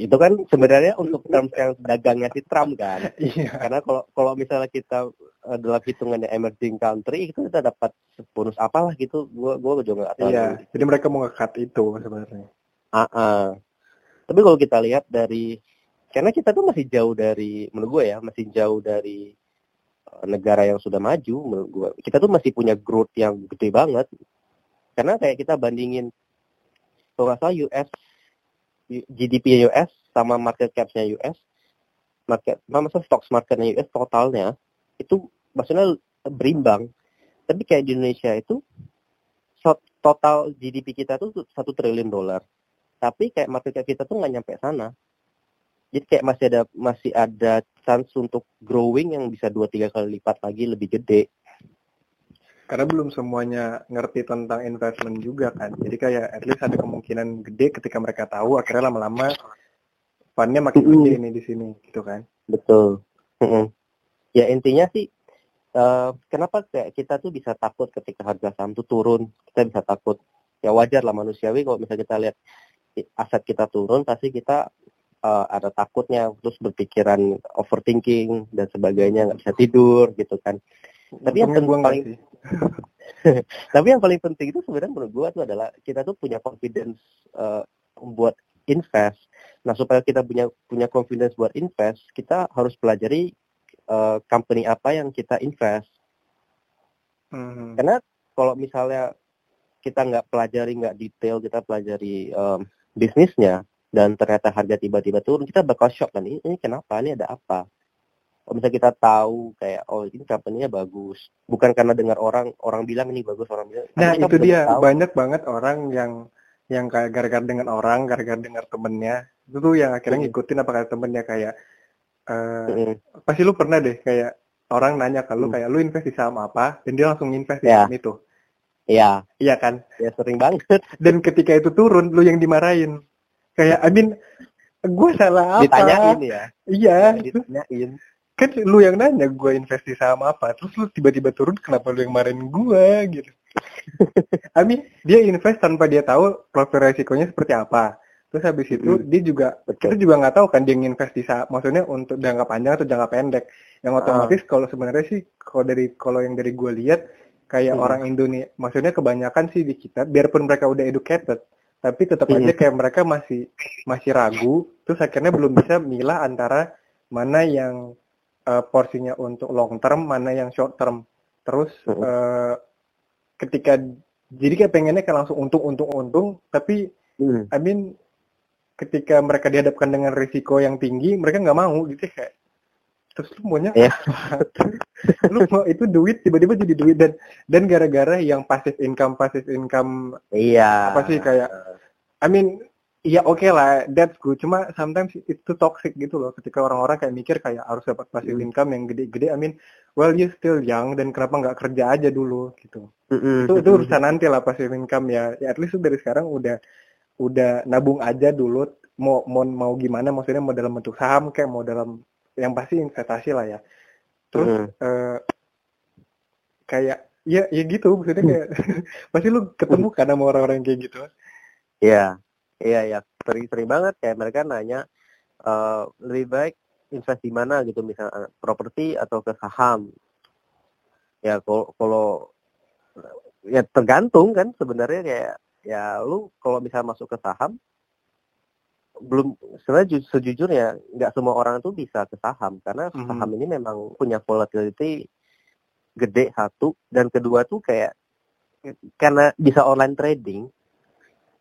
Itu kan sebenarnya untuk terms yang dagangnya si Trump kan. Iya. Karena kalau kalau misalnya kita adalah hitungannya emerging country itu kita dapat bonus apalah gitu. Gua gua juga nggak tahu. Iya. Jadi mereka mau ngekat itu sebenarnya. Ah, uh -uh. Tapi kalau kita lihat dari karena kita tuh masih jauh dari menurut gue ya masih jauh dari uh, negara yang sudah maju menurut gue kita tuh masih punya growth yang gede banget karena kayak kita bandingin kalau nggak salah US GDP US sama market capnya US market masa stocks marketnya US totalnya itu maksudnya berimbang. Tapi kayak di Indonesia itu total GDP kita tuh satu triliun dolar. Tapi kayak market cap kita tuh nggak nyampe sana. Jadi kayak masih ada masih ada chance untuk growing yang bisa dua tiga kali lipat lagi lebih gede karena belum semuanya ngerti tentang investment juga kan. Jadi kayak at least ada kemungkinan gede ketika mereka tahu akhirnya lama-lama fundnya makin gede ini di sini gitu kan. Betul. Ya intinya sih uh, kenapa kayak kita tuh bisa takut ketika harga saham tuh turun? Kita bisa takut. Ya wajar lah manusiawi kalau misalnya kita lihat aset kita turun pasti kita uh, ada takutnya. Terus berpikiran overthinking dan sebagainya nggak bisa tidur gitu kan tapi yang penting paling tapi yang paling penting itu sebenarnya menurut gue itu adalah kita tuh punya confidence uh, buat invest. Nah supaya kita punya punya confidence buat invest kita harus pelajari uh, company apa yang kita invest. Hmm. karena kalau misalnya kita nggak pelajari nggak detail kita pelajari um, bisnisnya dan ternyata harga tiba-tiba turun kita bakal shock kan ini, ini kenapa? Ini ada apa kalau misalnya kita tahu kayak oh ini company-nya bagus bukan karena dengar orang orang bilang ini bagus orang bilang nah itu dia tahu. banyak banget orang yang yang kayak gara-gara dengan orang gara-gara dengar temennya itu tuh yang akhirnya hmm. ngikutin apa kata temennya kayak uh, hmm. pasti lu pernah deh kayak orang nanya ke lu hmm. kayak lu invest di saham apa dan dia langsung invest di ya. saham itu Iya. Iya kan? Ya sering banget. Dan ketika itu turun, lu yang dimarahin kayak I mean gue salah apa ditanyain ya iya ditanyain kan lu yang nanya gue investasi saham apa terus lu tiba-tiba turun kenapa lu yang marahin gue gitu I mean dia invest tanpa dia tahu profil resikonya seperti apa terus habis itu hmm. dia juga kita juga nggak tahu kan dia invest di saham maksudnya untuk jangka panjang atau jangka pendek yang otomatis uh. kalau sebenarnya sih kalau dari kalau yang dari gue lihat kayak hmm. orang Indonesia maksudnya kebanyakan sih di kita biarpun mereka udah educated tapi tetap aja iya. kayak mereka masih masih ragu terus akhirnya belum bisa milah antara mana yang uh, porsinya untuk long term mana yang short term terus uh, ketika jadi kayak pengennya kayak langsung untung untung untung tapi mm. I mean ketika mereka dihadapkan dengan risiko yang tinggi mereka nggak mau gitu kayak terus lu maunya yeah. lu mau itu duit tiba-tiba jadi duit dan dan gara-gara yang pasif income pasif income iya apa sih kayak I mean Iya oke okay lah, that's good. Cuma sometimes itu toxic gitu loh. Ketika orang-orang kayak mikir kayak harus dapat passive mm. income yang gede-gede. I mean, well you still young dan kenapa nggak kerja aja dulu gitu. Mm -hmm. Itu itu urusan nanti lah passive income ya. ya. At least dari sekarang udah udah nabung aja dulu. Mau mau mau gimana? Maksudnya mau dalam bentuk saham kayak mau dalam yang pasti investasi lah ya. Terus mm. uh, kayak ya ya gitu maksudnya kayak pasti lu ketemu kan sama orang-orang kayak gitu. Iya, iya ya sering-sering banget kayak mereka nanya uh, lebih baik invest di mana gitu misalnya properti atau ke saham. Ya kalau kalau ya tergantung kan sebenarnya kayak ya lu kalau misalnya masuk ke saham belum sebenarnya ju- sejujurnya nggak semua orang tuh bisa ke saham karena Mhm. saham ini memang punya volatility gede satu dan kedua tuh kayak karena bisa online trading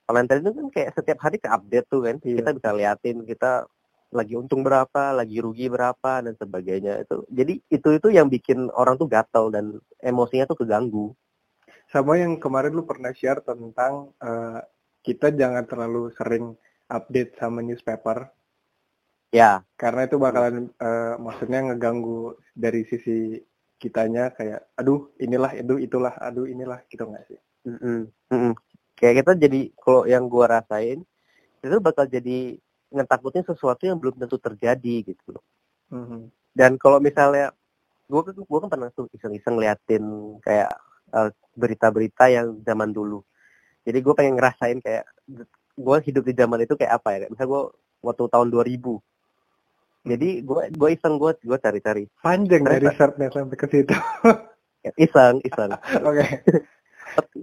online trading kan kayak setiap hari ke update tuh kan. Iya. kita bisa liatin kita lagi untung berapa lagi rugi berapa dan sebagainya. Itu jadi itu itu yang bikin orang tuh gatel dan emosinya tuh keganggu. Sama yang kemarin lu pernah share tentang eh, kita jangan terlalu sering update sama newspaper. Ya. Karena itu bakalan eh, maksudnya ngeganggu dari sisi kitanya kayak aduh inilah itu itulah aduh inilah gitu nggak sih? Mm-mm, mm-mm. Kayak kita jadi kalau yang gua rasain itu bakal jadi ngetakutin sesuatu yang belum tentu terjadi gitu loh. Mhm. Dan kalau misalnya gua kan gua kan pernah tuh iseng-iseng liatin kayak eh, berita-berita yang zaman dulu. Jadi gue pengen ngerasain kayak gua hidup di zaman itu kayak apa ya? Kayak Misalnya gua waktu tahun 2000. Jadi gua gua iseng gua gua cari-cari. panjang dari researchnya sampai ke situ Iseng, iseng. oke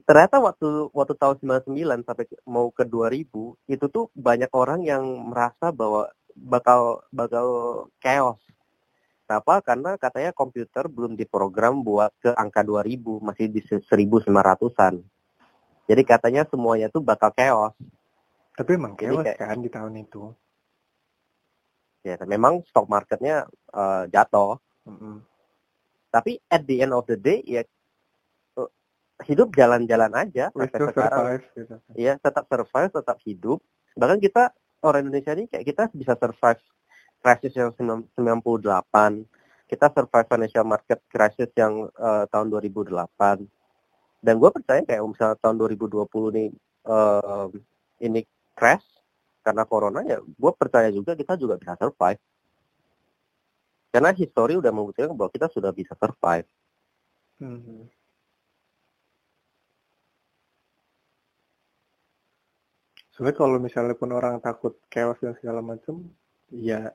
ternyata waktu waktu tahun 99 sampai mau ke 2000 itu tuh banyak orang yang merasa bahwa bakal bakal chaos. Kenapa? Karena katanya komputer belum diprogram buat ke angka 2000, masih di se- 1900-an. Jadi katanya semuanya tuh bakal chaos. tapi emang Jadi chaos kayak- kan di tahun itu Ya, memang stock marketnya eh, jatuh. Mhm. Tapi at the end of the day ya hidup jalan-jalan aja sampai sekarang. survive gitu Iya, tetap survive, tetap hidup. Bahkan kita orang Indonesia ini kayak kita bisa survive krisis yang 98, kita survive financial market crisis yang eh, tahun 2008. Dan gue percaya kayak misalnya tahun 2020 nih eh, ini crash karena corona ya, gue percaya juga kita juga bisa survive. Karena history udah membuktikan bahwa kita sudah bisa survive. Mhm. Sebenarnya kalau misalnya pun orang takut chaos dan segala macam, ya,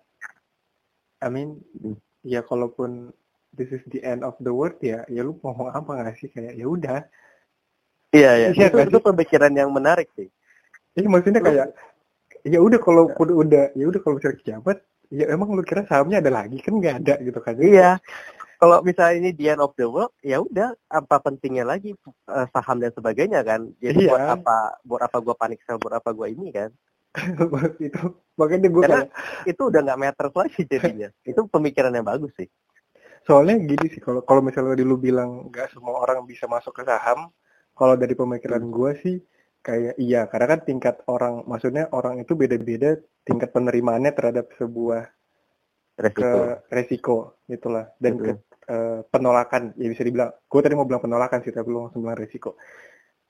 I mean, Hmm. ya kalaupun this is the end of the world ya, ya lu ngomong apa nggak sih kayak ya udah. Iya, iya. Iya, itu, itu pemikiran yang menarik sih. Iya maksudnya Lu- kayak ya udah kalau pun udah ya udah kalau misalnya kiamat, ya emang lu kira sahamnya ada lagi kan nggak ada gitu kan? Iya. Kalau misalnya ini the end of the world, ya udah apa pentingnya lagi eh, saham dan sebagainya kan? Jadi Iya. buat apa buat apa gua panik sell, buat apa gua ini kan? itu makanya gue Karena kayak itu udah nggak matter lagi jadinya. itu pemikiran yang bagus sih. soalnya gini sih kalau kalau misalnya tadi lu bilang nggak semua orang bisa masuk ke saham kalau dari pemikiran gue sih kayak iya karena kan tingkat orang maksudnya orang itu beda-beda tingkat penerimaannya terhadap sebuah Resiko. ke resiko gitulah dan ke Mhm. eh, penolakan ya bisa dibilang gue tadi mau bilang penolakan sih tapi lu langsung bilang resiko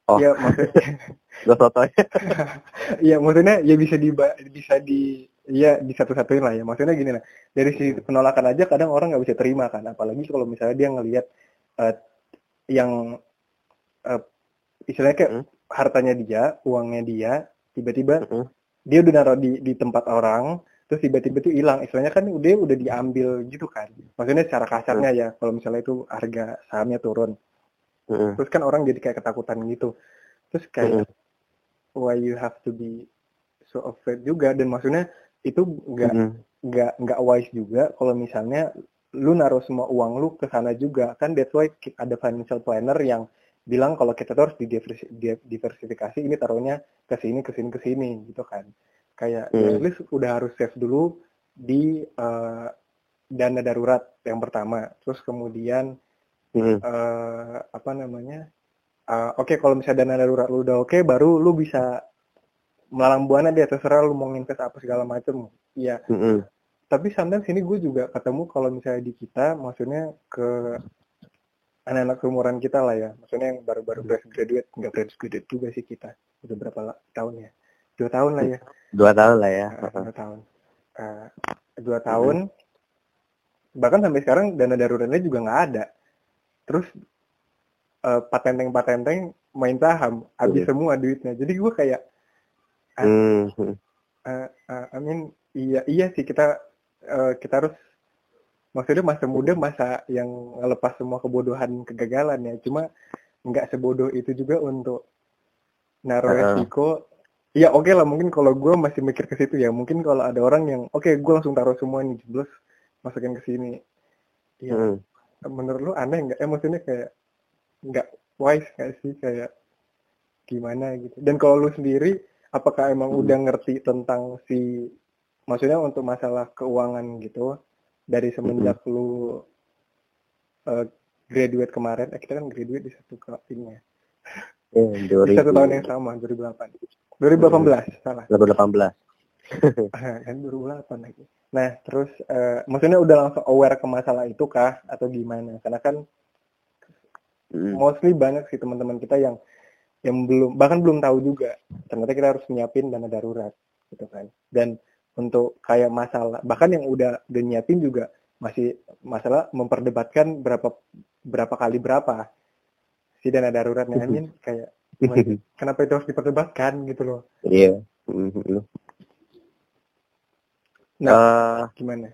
Oh. ya maksudnya Gua sotoy. Iya maksudnya ya bisa di bisa di ya di satu-satuin lah ya maksudnya gini lah dari si penolakan aja kadang orang nggak bisa terima kan apalagi kalau misalnya dia ngelihat eh, yang eh, istilahnya kayak Hmm. hartanya dia uangnya dia tiba-tiba Mhm. dia udah naruh di di tempat orang terus tiba-tiba tuh hilang. Istilahnya kan udah udah diambil gitu kan. Maksudnya secara kasarnya ya kalau misalnya itu harga sahamnya turun. Mhm. terus kan orang jadi kayak ketakutan gitu. Terus kayak why you have to be so afraid juga. Dan maksudnya itu nggak nggak nggak wise juga kalau misalnya lu naruh semua uang lu ke sana juga. Kan that's why ada financial planner yang bilang kalau kita tuh harus didiversi- di- diversifikasi. Ini taruhnya ke sini ke sini ke sini gitu kan kayak ya Hmm. at least udah harus save dulu di eh, dana darurat yang pertama terus kemudian Mhm. eh apa namanya eh, oke kalau misalnya dana darurat lu udah oke baru lu bisa melalang buana deh terserah lu mau invest apa segala macem iya Mhm. tapi sometimes ini gue juga ketemu kalau misalnya di kita maksudnya ke anak-anak seumuran kita lah ya maksudnya yang baru-baru fresh graduate nggak fresh graduate juga sih kita udah berapa tahun ya dua tahun lah ya. Dua tahun lah ya. Eh, dua tahun. Eh, dua tahun. Bahkan sampai sekarang dana daruratnya juga nggak ada. Terus eh, patenteng-patenteng main saham habis Mhm. semua duitnya. Jadi gue kayak Mhm. eh, eh, I mean iya iya sih kita eh, kita harus maksudnya masa muda masa yang ngelepas semua kebodohan kegagalan ya. Cuma nggak sebodoh itu juga untuk naruh resiko ya oke okay lah mungkin kalau gue masih mikir ke situ ya. Mungkin kalau ada orang yang oke okay, gue langsung taruh semua nih jeblos masukin ke sini. Ya hmm. menurut lu aneh nggak? Eh maksudnya kayak nggak wise nggak sih? Kayak gimana gitu? Dan kalau lu sendiri apakah emang hmm. udah ngerti tentang si maksudnya untuk masalah keuangan gitu dari semenjak hmm. lu uh, graduate kemarin? Eh kita kan graduate di satu ini ya Eh, di satu tahun yang sama 2008 2018 salah. 2018 kan 2008 lagi. Nah terus uh, maksudnya udah langsung aware ke masalah itu kah atau gimana? Karena kan hmm. mostly banyak sih teman-teman kita yang yang belum bahkan belum tahu juga. Ternyata kita harus nyiapin dana darurat gitu kan. Dan untuk kayak masalah bahkan yang udah udah nyiapin juga masih masalah memperdebatkan berapa berapa kali berapa si dana darurat nih Amin. Kayak kenapa itu harus diperdebatkan? Gitu loh. Iya. Nah uh, gimana?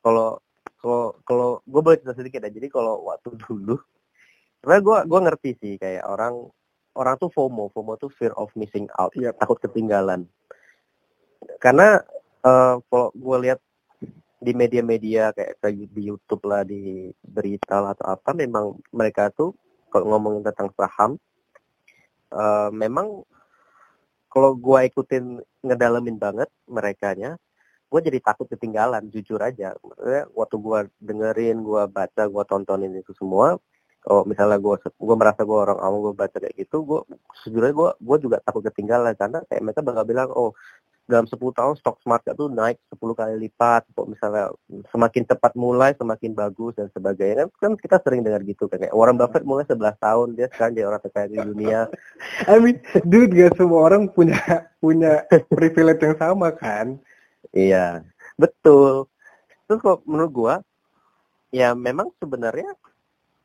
kalau kalau kalau gue boleh cerita sedikit ya. Jadi kalau waktu dulu karena gue gue ngerti sih kayak orang orang tuh FOMO. FOMO tuh fear of missing out. Yep. takut ketinggalan. Karena uh, kalau gue lihat di media-media kayak di YouTube lah, di berita lah atau apa, memang mereka tuh kalau ngomongin tentang saham, uh, memang kalau gue ikutin ngedalemin banget merekanya, gue jadi takut ketinggalan, jujur aja. Waktu gue dengerin, gue baca, gue tontonin itu semua, kalau misalnya gue gue merasa gue orang awam gue baca kayak gitu gue sejujurnya gue gue juga takut ketinggalan. Karena kayak mereka bakal bilang oh dalam 10 tahun stok market tuh naik 10 kali lipat. Kok misalnya semakin cepat mulai semakin bagus dan sebagainya. Kan, kan kita sering dengar gitu kan kayak Warren Buffett mulai 11 tahun dia sekarang jadi orang terkaya di dunia. I mean dude gak semua orang punya punya privilege yang sama kan? Iya betul. Terus kok menurut gua ya memang sebenarnya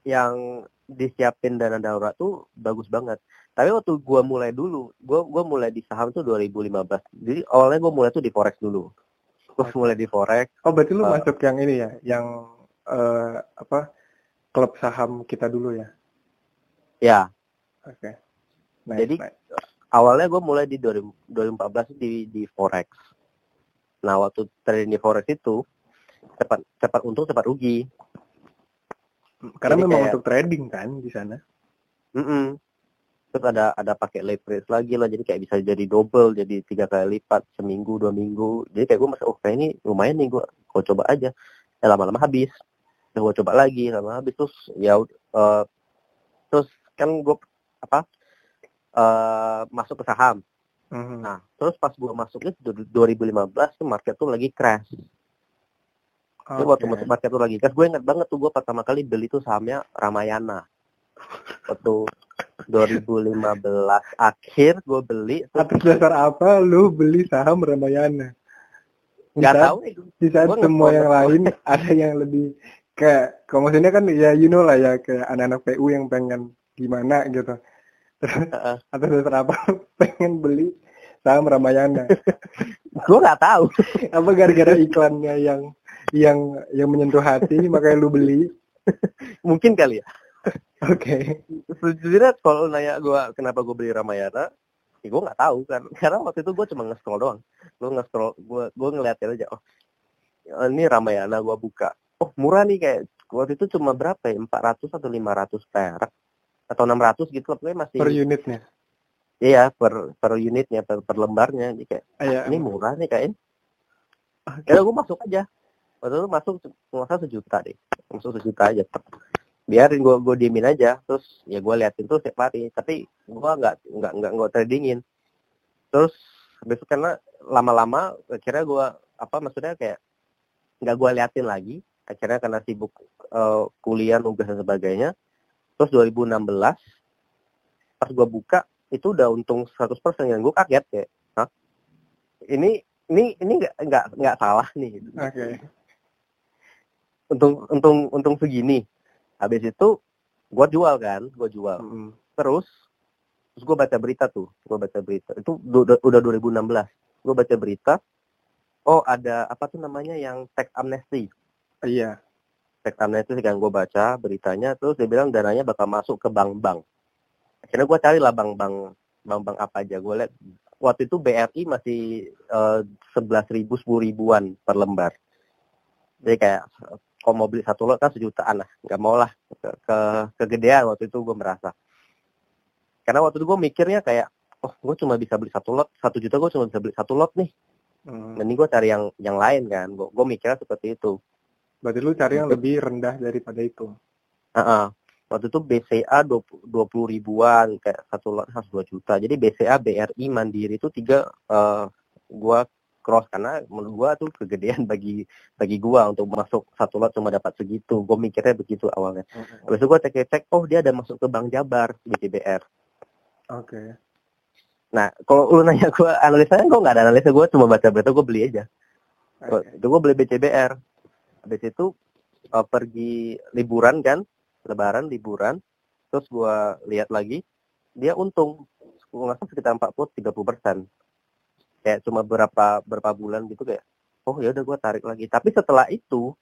yang disiapin dana darurat tuh bagus banget. Tapi waktu gue mulai dulu gue gua mulai di saham tuh 2015 jadi awalnya gue mulai tuh di forex dulu. Gue mulai di forex oh berarti lu uh, masuk yang ini ya yang uh, apa klub saham kita dulu ya? Ya. Oke. Okay. nice, jadi nice. awalnya gue mulai di 2000, 2014 di di forex. Nah waktu trading di forex itu cepat cepat untung cepat rugi karena Jadi memang kayak, untuk trading kan di sana. Mm -mm terus ada ada pakai leverage lagi lah. Jadi kayak bisa jadi double jadi tiga kali lipat seminggu dua minggu. Jadi kayak gue masih oh kayak ini lumayan nih gue gue coba aja. Ya lama-lama habis. Ya gue coba lagi lama habis. Terus ya uh, terus kan gue apa uh, masuk ke saham. Mm-hmm. nah terus pas gue masuknya 2015 tuh market tuh lagi crash Okay. Jadi waktu masuk market tuh lagi crash, gue ingat banget tuh gue pertama kali beli tuh sahamnya Ramayana. Waktu 2015 akhir gue beli. Atas dasar apa lu beli saham Ramayana? Gak tahu. Di saat semua yang lain ada yang lebih kayak, kalau maksudnya kan ya you know lah ya kayak anak-anak PU yang pengen gimana gitu. Terus uh -uh. atas dasar apa pengen beli saham Ramayana? gue nggak tahu. apa gara-gara iklannya yang yang yang menyentuh hati makanya lu beli? Mungkin kali ya. Oke. Okay. Sejujurnya kalau nanya gue kenapa gue beli Ramayana, ya gue nggak tahu kan. Karena waktu itu gue cuma nge-scroll doang. Gue nge-scroll, gue gue ngeliatin aja. Oh, ini Ramayana gue buka. Oh murah nih kayak waktu itu cuma berapa ya? 400 atau 500 perak atau 600 gitu loh. masih per unitnya. Iya per per unitnya per, per lembarnya. Jadi kayak ah, ini murah nih kayak. Okay. gue masuk aja. Waktu itu masuk nggak sejuta deh. Masuk sejuta aja biarin gue gue diemin aja terus ya gue liatin tuh setiap hari tapi gue nggak nggak nggak nggak tradingin terus besok karena lama-lama akhirnya gue apa maksudnya kayak nggak gue liatin lagi akhirnya karena sibuk uh, kuliah nugas dan sebagainya terus 2016 pas gue buka itu udah untung 100% yang gue kaget kayak Hah? ini ini ini nggak nggak nggak salah nih okay. Untung untung untung segini. Habis itu gue jual kan gue jual. Mm -hmm. terus terus gue baca berita tuh gue baca berita. Itu udah, udah 2016 gue baca berita oh ada apa tuh namanya yang tax amnesty iya. Tax amnesty kan gue baca beritanya terus dia bilang dananya bakal masuk ke bank-bank. Akhirnya gue cari lah bank-bank bank-bank apa aja. Gue lihat waktu itu BRI masih sebelas ribu sepuluh ribuan per lembar. Jadi kayak kalau mau beli satu lot kan sejutaan lah. Nggak mau lah. Ke, ke kegedean waktu itu gue merasa. Karena waktu itu gue mikirnya kayak oh gue cuma bisa beli satu lot. Satu juta gue cuma bisa beli satu lot nih. Hmm. mending gue cari yang yang lain kan. Gue gue mikirnya seperti itu. Berarti lu cari yang lebih rendah daripada itu? Uh -uh. waktu itu BCA dua puluh ribuan kayak satu lot harus dua juta. Jadi BCA BRI Mandiri itu tiga uh, gue cross karena menurut gua tuh kegedean bagi bagi gua untuk masuk satu lot cuma dapat segitu. Gue mikirnya begitu awalnya. Mm-hmm. Habis itu gua cek-cek, oh dia ada masuk ke Bank Jabar di CBR. Oke. Okay. Nah, kalau lu nanya gua analisanya, gua nggak ada analisa. Gua cuma baca berita, gua beli aja. Okay. Itu gua beli BCBR. Habis itu uh, pergi liburan kan, lebaran liburan. Terus gua lihat lagi, dia untung. Nggak salah sekitar 40-30 persen kayak cuma berapa berapa bulan gitu kayak oh ya udah gue tarik lagi tapi setelah itu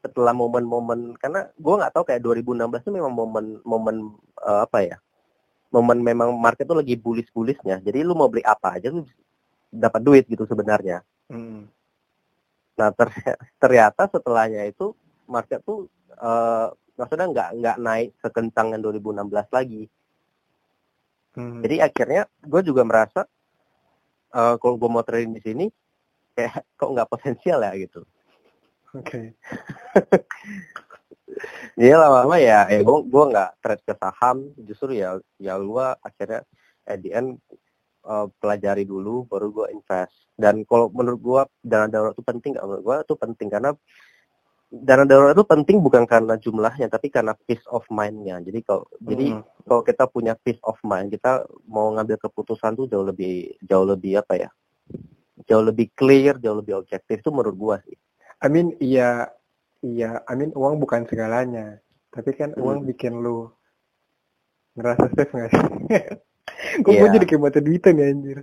setelah momen-momen karena gue nggak tahu kayak 2016 itu memang momen momen uh, apa ya momen memang market tuh lagi bullish-bullishnya jadi lu mau beli apa aja lu dapat duit gitu sebenarnya hmm. nah ter ternyata setelahnya itu market tuh uh, maksudnya nggak nggak naik sekencang yang 2016 lagi hmm. jadi akhirnya gue juga merasa uh, kalau gue mau trading di sini kayak kok nggak potensial ya gitu. Oke. Okay. Jadi lama-lama ya, eh gue gue nggak trade ke saham, justru ya ya gue akhirnya at the end uh, pelajari dulu, baru gue invest. Dan kalau menurut gue dana darurat itu penting, gak menurut gue itu penting karena dana darurat itu penting bukan karena jumlahnya tapi karena peace of mind-nya. Jadi kalau hmm. jadi kalau kita punya peace of mind, kita mau ngambil keputusan tuh jauh lebih jauh lebih apa ya? Jauh lebih clear, jauh lebih objektif itu menurut gua sih. I mean iya iya, I mean uang bukan segalanya. Tapi kan hmm. uang bikin lu ngerasa safe nggak sih? Kok yeah. gue jadi kayak baca duitan ya anjir?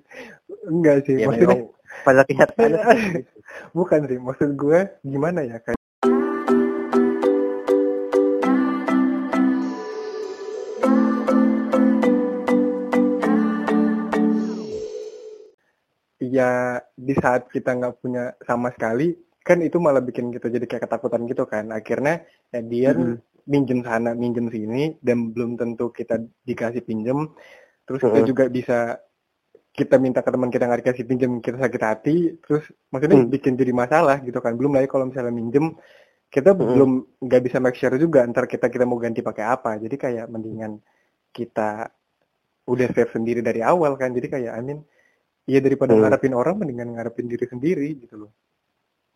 Enggak sih, ya, maksudnya pada pihak bukan sih, maksud gue gimana ya kayak ya di saat kita nggak punya sama sekali kan itu malah bikin kita jadi kayak ketakutan gitu kan akhirnya ya dia hmm. minjem sana minjem sini dan belum tentu kita dikasih pinjem terus hmm. kita juga bisa kita minta ke teman kita nggak dikasih pinjem kita sakit hati terus maksudnya hmm. bikin jadi masalah gitu kan belum lagi kalau misalnya minjem kita hmm. belum nggak bisa make sure juga antar kita kita mau ganti pakai apa jadi kayak mendingan kita udah save sendiri dari awal kan jadi kayak I mean Iya daripada hmm. ngarepin orang mendingan ngarepin diri sendiri gitu loh.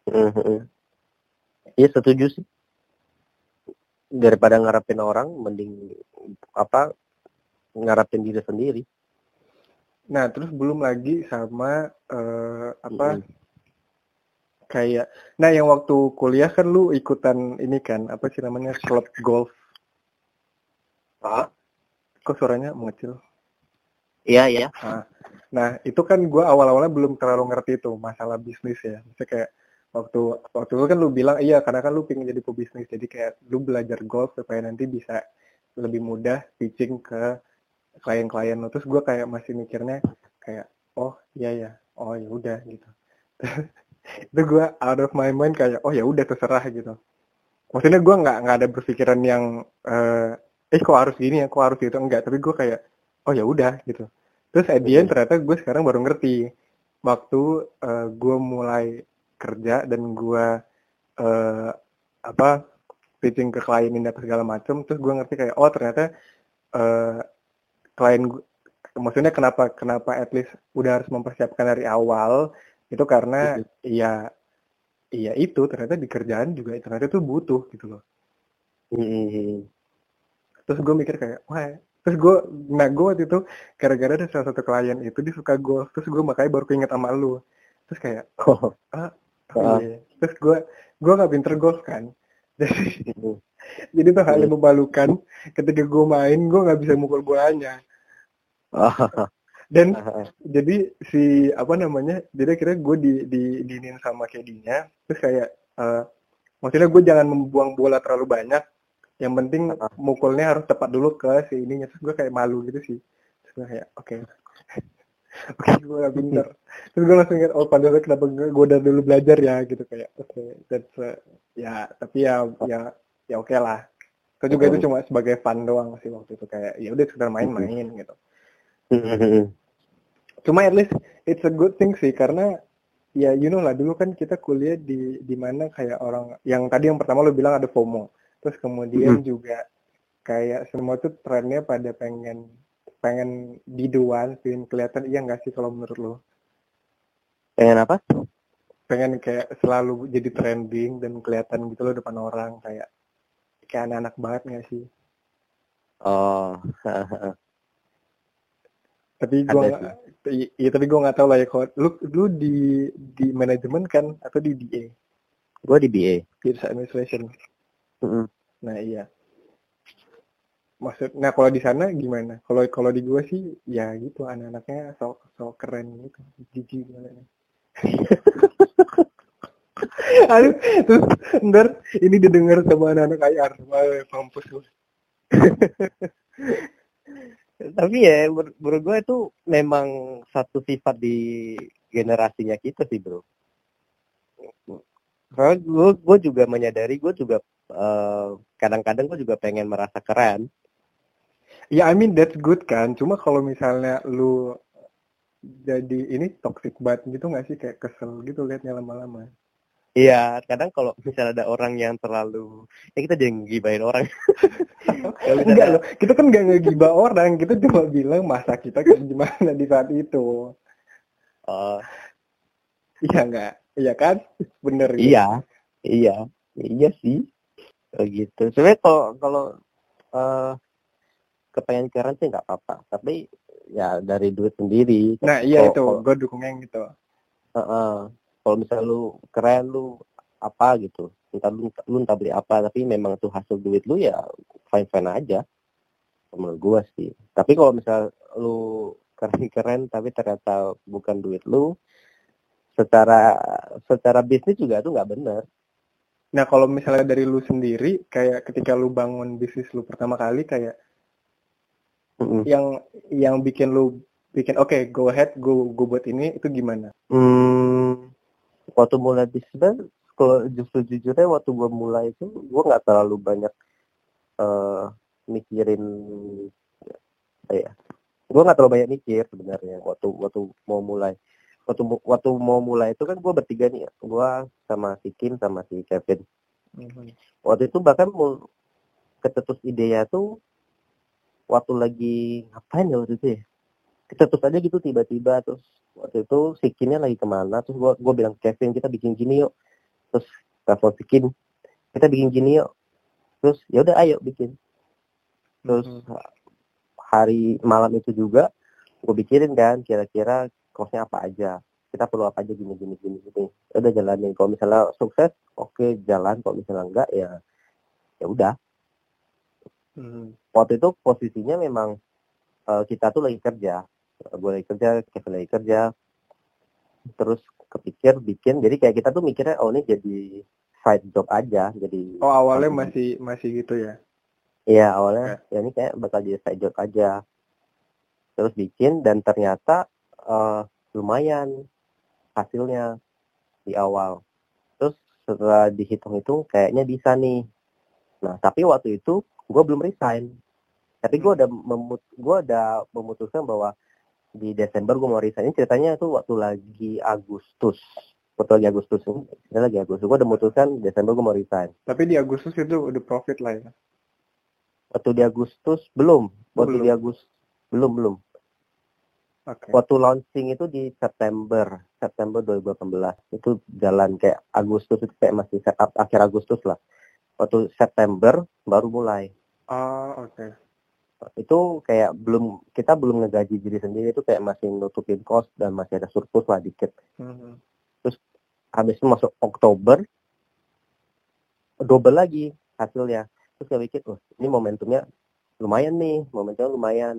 Hmm. Iya setuju sih. Daripada ngarepin orang mending apa ngarepin diri sendiri. Nah terus belum lagi sama uh, apa hmm. kayak nah yang waktu kuliah kan lu ikutan ini kan apa sih namanya klub golf. Ah? Kok suaranya mengecil? Iya iya. Nah, nah itu kan gue awal-awalnya belum terlalu ngerti itu masalah bisnis ya. Misalnya kayak waktu waktu itu kan lu bilang iya karena kan lu pengen jadi pebisnis jadi kayak lu belajar golf supaya nanti bisa lebih mudah pitching ke klien-klien terus gue kayak masih mikirnya kayak oh iya ya oh ya udah gitu. Itu gue out of my mind kayak oh ya udah terserah gitu. Maksudnya gue nggak nggak ada berpikiran yang eh, eh kok harus gini ya kok harus gitu enggak tapi gue kayak oh ya udah gitu terus at the end ternyata gue sekarang baru ngerti waktu uh, gue mulai kerja dan gue uh, apa pitching ke klien ini apa segala macam terus gue ngerti kayak oh ternyata uh, klien gue maksudnya kenapa kenapa at least udah harus mempersiapkan dari awal itu karena iya iya itu ternyata di kerjaan juga ternyata itu butuh gitu loh. Hmm. Terus gue mikir kayak wah terus gue nah gue waktu itu gara-gara ada salah satu klien itu dia suka golf terus gue makanya baru keinget sama lu. Terus kayak oh, ah, oh iya. terus gue gue gak pinter golf kan. Jadi jadi tuh hal yang memalukan ketika gue main gue nggak bisa mukul bolanya. Dan jadi si apa namanya jadi kira gue di di diinin sama kedinya terus kayak uh, maksudnya gue jangan membuang bola terlalu banyak yang penting mukulnya harus tepat dulu ke si ininya. Terus gue kayak malu gitu sih. Terus gue kayak oke okay. oke gue gak pinter. Terus gue langsung ingat oh padahal kenapa gue udah dulu belajar ya gitu kayak oke okay, that's uh, ya tapi ya ya ya oke okay lah. Itu juga itu cuma sebagai fun doang sih waktu itu kayak ya udah sekedar main-main gitu. Cuma at least it's a good thing sih karena ya you know lah dulu kan kita kuliah di di mana kayak orang yang tadi yang pertama lo bilang ada FOMO terus kemudian mm -hmm. juga kayak semua tuh trennya pada pengen pengen biduan, pengen kelihatan iya nggak sih kalau menurut lo? Pengen apa? Pengen kayak selalu jadi trending dan kelihatan gitu loh depan orang kayak kayak anak-anak banget nggak sih? Oh. tapi gue iya tapi gue nggak tahu lah ya kalau lu lu di di manajemen kan atau di BA? Gue di BA. Business Administration. Mm -hmm. Nah iya maksud nah kalau di sana gimana kalau kalau di gua sih ya gitu anak-anaknya so so keren gitu jijik gimana Aduh, terus ntar ini didengar sama anak-anak IR, wah mampus gue. Tapi ya, menurut gue itu memang satu sifat di generasinya kita sih bro. Karena gue, gue juga menyadari, gue juga kadang-kadang uh, kadang -kadang gue juga pengen merasa keren. Ya I mean that's good kan. Cuma kalau misalnya lu jadi ini toxic banget gitu nggak sih? Kayak kesel gitu liatnya lama-lama. Iya, kadang kalau misalnya ada orang yang terlalu, ya kita jangan ngibain orang. Enggak loh, kita kan nggak ngegibah orang, kita cuma bilang masa kita kayak gimana di saat itu. Uh, iya nggak, iya kan, bener. Iya, ya? iya, iya sih, gitu. Sebenarnya kalau kalau uh, kepengen keren sih nggak apa-apa. Tapi ya dari duit sendiri. Nah iya kalo, itu. gue dukung yang gitu. Uh, uh, kalau misalnya lu keren lu apa gitu. Entah lu, lu entah beli apa. Tapi memang tuh hasil duit lu ya fine fine aja. Menurut gue sih. Tapi kalau misal lu keren keren tapi ternyata bukan duit lu secara secara bisnis juga tuh nggak bener nah kalau misalnya dari lu sendiri kayak ketika lu bangun bisnis lu pertama kali kayak mm-hmm. yang yang bikin lu bikin oke okay, go ahead go go buat ini itu gimana? Hmm, waktu mulai bisnis kalau justru jujurnya waktu gue mulai itu gue nggak terlalu banyak uh, mikirin apa ya gue nggak terlalu banyak mikir sebenarnya waktu waktu mau mulai waktu waktu mau mulai itu kan gue bertiga nih gue sama si Kim sama si Kevin. Mm-hmm. waktu itu bahkan mau ketetus idenya tuh waktu lagi ngapain ya waktu itu ya? Kita terus aja gitu tiba-tiba terus waktu itu Sikinnya lagi ke mana terus gua gua bilang Kevin kita bikin gini yuk. Terus telepon Sikin kita bikin gini yuk. Terus ya udah ayo bikin. Terus hmm. hari malam itu juga gue pikirin kan kira-kira kosnya apa aja. Kita perlu apa aja gini gini gini gini. Ya udah jalanin. Kalau misalnya sukses oke okay, jalan. Kalau misalnya enggak ya ya udah. Hmm. Waktu itu posisinya memang uh, kita tuh lagi kerja, gue lagi kerja, Kevin lagi kerja, terus kepikir bikin, jadi kayak kita tuh mikirnya oh ini jadi side job aja, jadi. Oh awalnya masih masih gitu ya? Iya awalnya okay. ya ini kayak bakal jadi side job aja, terus bikin dan ternyata uh, lumayan hasilnya di awal. Terus setelah dihitung itu kayaknya bisa nih. Nah tapi waktu itu gue belum resign. Tapi gue udah memut gue udah memutuskan bahwa di Desember gue mau resign. Ini ceritanya itu waktu lagi Agustus. Waktu lagi Agustus ini lagi Agustus. Gue udah memutuskan Desember gue mau resign. Tapi di Agustus itu udah profit lah ya? Waktu di Agustus belum. Waktu belum. di Agustus belum belum okay. waktu launching itu di September September 2018 itu jalan kayak Agustus itu kayak masih setup akhir Agustus lah waktu September baru mulai Oh, oke. Okay. Itu kayak belum kita belum ngegaji diri sendiri itu kayak masih nutupin cost dan masih ada surplus lah dikit. Mm-hmm. Terus habis itu masuk Oktober double lagi hasilnya. Terus kayak mikir, oh ini momentumnya lumayan nih, momentumnya lumayan.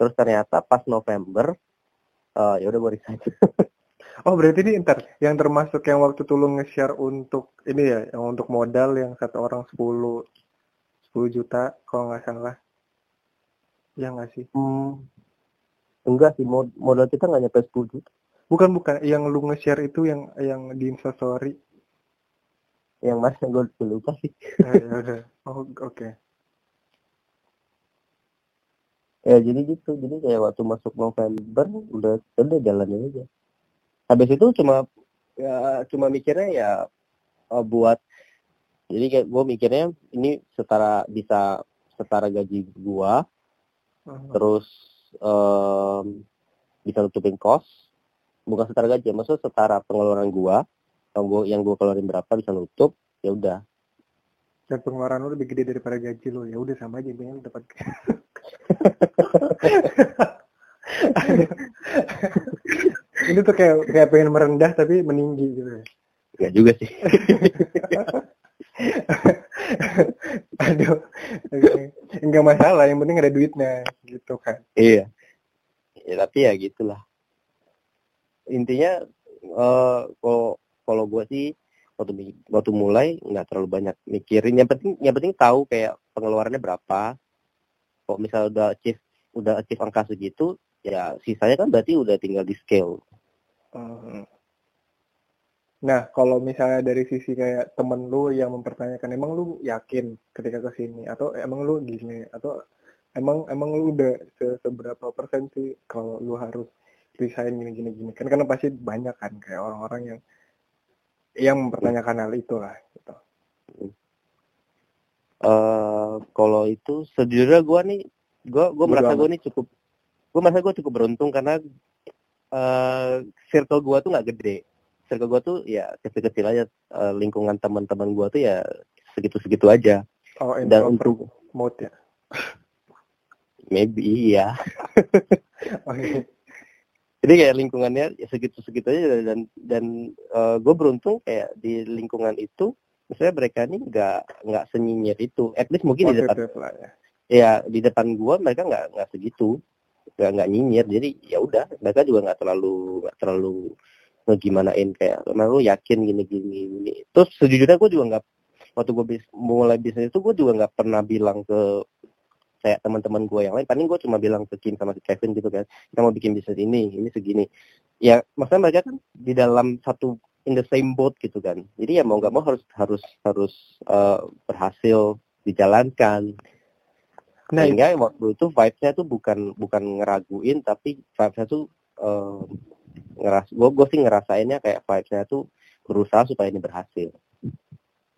Terus ternyata pas November, uh, ya udah gue resign. oh berarti ini ntar yang termasuk yang waktu tulung nge-share untuk ini ya, yang untuk modal yang satu orang 10 10 juta kalau nggak salah ya nggak sih hmm. enggak sih mod modal kita nggak nyampe 10 juta Bukan bukan, yang lu nge-share itu yang yang di Instastory. yang mana gue lupa sih Eh, ya. Oh, oke. Ya jadi gitu jadi kayak waktu masuk November udah udah jalanin aja habis itu cuma ya cuma mikirnya ya eh, buat jadi kayak gue mikirnya ini setara bisa setara gaji gua Hmm. terus em, bisa nutupin kos bukan setara gaji maksudnya setara pengeluaran gua yang gua yang gua keluarin berapa bisa nutup ya udah Dan pengeluaran lu lebih gede daripada gaji lu. Ya udah sama aja pengen dapat. Ini tuh kayak kayak pengen merendah tapi meninggi gitu. ya. Enggak juga sih Aduh. Enggak masalah, yang penting ada duitnya gitu kan. iya ya, tapi ya gitulah intinya eh kalau kalau gue sih waktu waktu mulai nggak terlalu banyak mikirin yang penting yang penting tahu kayak pengeluarannya berapa kalau misalnya udah achieve udah achieve angka segitu ya sisanya kan berarti udah tinggal di scale. Hmm. Nah, kalau misalnya dari sisi kayak temen lu yang mempertanyakan, emang lu yakin ketika ke sini? Atau emang lu gini? Atau emang emang lu udah se- seberapa persen sih kalau lu harus resign gini gini gini? Kan karena pasti banyak kan kayak orang-orang yang yang mempertanyakan hal itu lah gitu. Eh kalau itu sejujurnya gue nih gue gue merasa gue nih cukup gue merasa gue cukup beruntung karena eh circle gue tuh nggak gede circle gue tuh ya kecil-kecil aja Eh, lingkungan teman-teman gue tuh ya segitu-segitu aja Oh, dan untuk mode ya. maybe iya Oh, iya. jadi kayak lingkungannya ya segitu-segitu aja dan dan gue beruntung kayak di lingkungan itu misalnya mereka ini nggak nggak senyinyir itu. At least mungkin di depan Positif lah ya. ya di depan gua mereka nggak nggak segitu. Nggak nggak nyinyir. Jadi ya udah mereka juga nggak terlalu nggak terlalu ngegimanain kayak emang lu yakin gini gini gini? Terus sejujurnya gue juga nggak waktu gue bis, mulai bisnis itu gue juga nggak pernah bilang ke kayak teman-teman gue yang lain. Paling gue cuma bilang ke Kim sama si Kevin gitu kan. Kita mau bikin bisnis ini ini segini. Ya maksudnya mereka kan di dalam satu in the same boat gitu kan. Jadi ya mau nggak mau harus harus harus eh, berhasil dijalankan. Nah, sehingga waktu itu vibes-nya tuh bukan bukan ngeraguin tapi vibes-nya tuh eh, ngeras gue gue sih ngerasainnya kayak vibes-nya tuh berusaha supaya ini berhasil.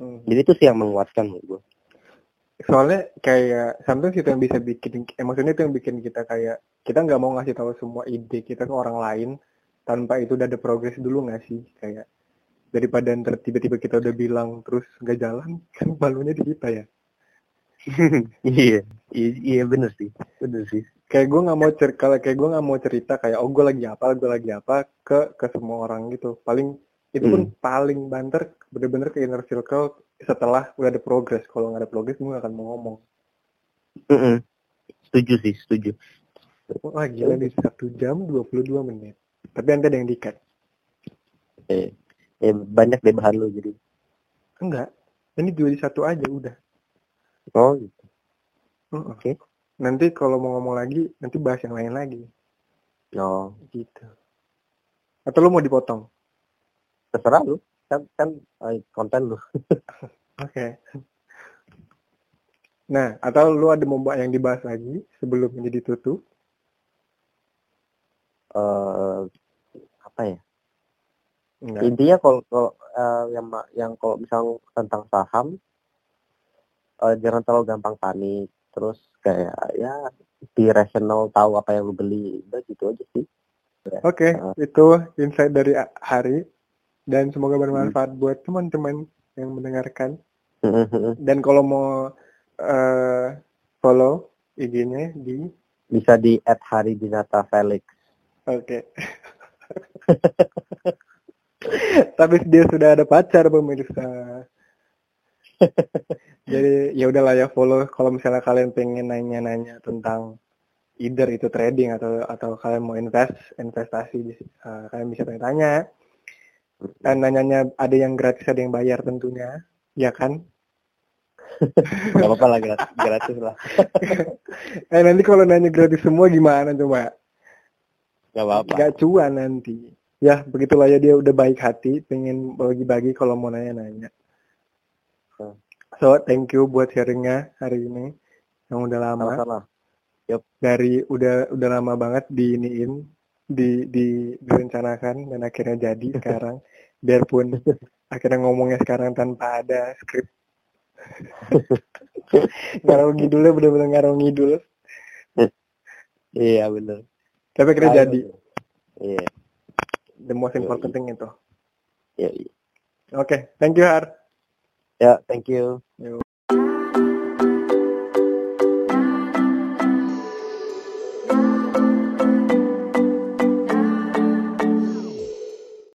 Hmm. jadi itu sih yang menguatkan menurut gue soalnya kayak sometimes itu yang bisa bikin eh, maksudnya itu yang bikin kita kayak kita nggak mau ngasih tahu semua ide kita ke orang lain tanpa itu udah ada progres dulu nggak sih? Kayak daripada ntar tiba-tiba kita udah bilang terus nggak jalan kan malunya di kita ya. Iya iya iya bener sih bener sih. Kayak gue nggak mau cer kalau kayak gue nggak mau cerita kayak oh gue lagi apa gue lagi apa ke ke semua orang gitu. Paling itu pun paling banter bener-bener ke inner circle setelah udah ada progres. Kalau nggak ada progres gue nggak akan mau ngomong. Mm-mm. setuju sih setuju. Wah gila di satu jam 22 menit tapi nanti ada yang dikat eh, eh banyak deh bahan lo jadi. Enggak. Ini dua di satu aja udah. Oh gitu. Mm-mm. Oke. nanti kalau mau ngomong lagi nanti bahas yang lain lagi. Oh. Gitu. Atau lu mau dipotong? Terserah lu. Kan kan eh, konten lu. Oke. Nah atau lu ada mau yang dibahas lagi sebelum ini ditutup? Eh apa ya? Enggak. Intinya kalau kalau eh, yang yang kalau misal tentang saham eh, jangan terlalu gampang panik. Terus kayak ya be rational tahu apa yang lu beli. Udah gitu aja sih. Oke, Uh. itu insight dari Hari. Dan semoga bermanfaat buat teman-teman yang mendengarkan. Dan kalau mau eh, follow IG-nya di bisa di at hari dinata Felix. Oke. Tapi dia sudah ada pacar pemirsa. Jadi ya udahlah ya follow kalau misalnya kalian pengen nanya-nanya tentang either itu trading atau atau kalian mau invest investasi di eh, kalian bisa tanya-tanya. Dan nanyanya ada yang gratis ada yang bayar tentunya, ya kan? nggak apa-apa lah gratis, gratis lah Eh nanti kalau nanya gratis semua gimana coba? Gak apa-apa. Gak cuan nanti. Ya, begitulah ya dia udah baik hati, pengen bagi-bagi kalau mau nanya-nanya. Hmm. So, thank you buat sharingnya hari ini. Yang udah lama. Sama-sama. Dari udah udah lama banget diiniin, di, di direncanakan dan akhirnya jadi sekarang. Biarpun akhirnya ngomongnya sekarang tanpa ada skrip. ngarau ngidulnya bener-bener ngarau ngidul. Iya bener. Tapi akhirnya Ayo. jadi. Iya. The most important thing itu. Iya. Oke, thank you Har. Ya, thank you. Yuk.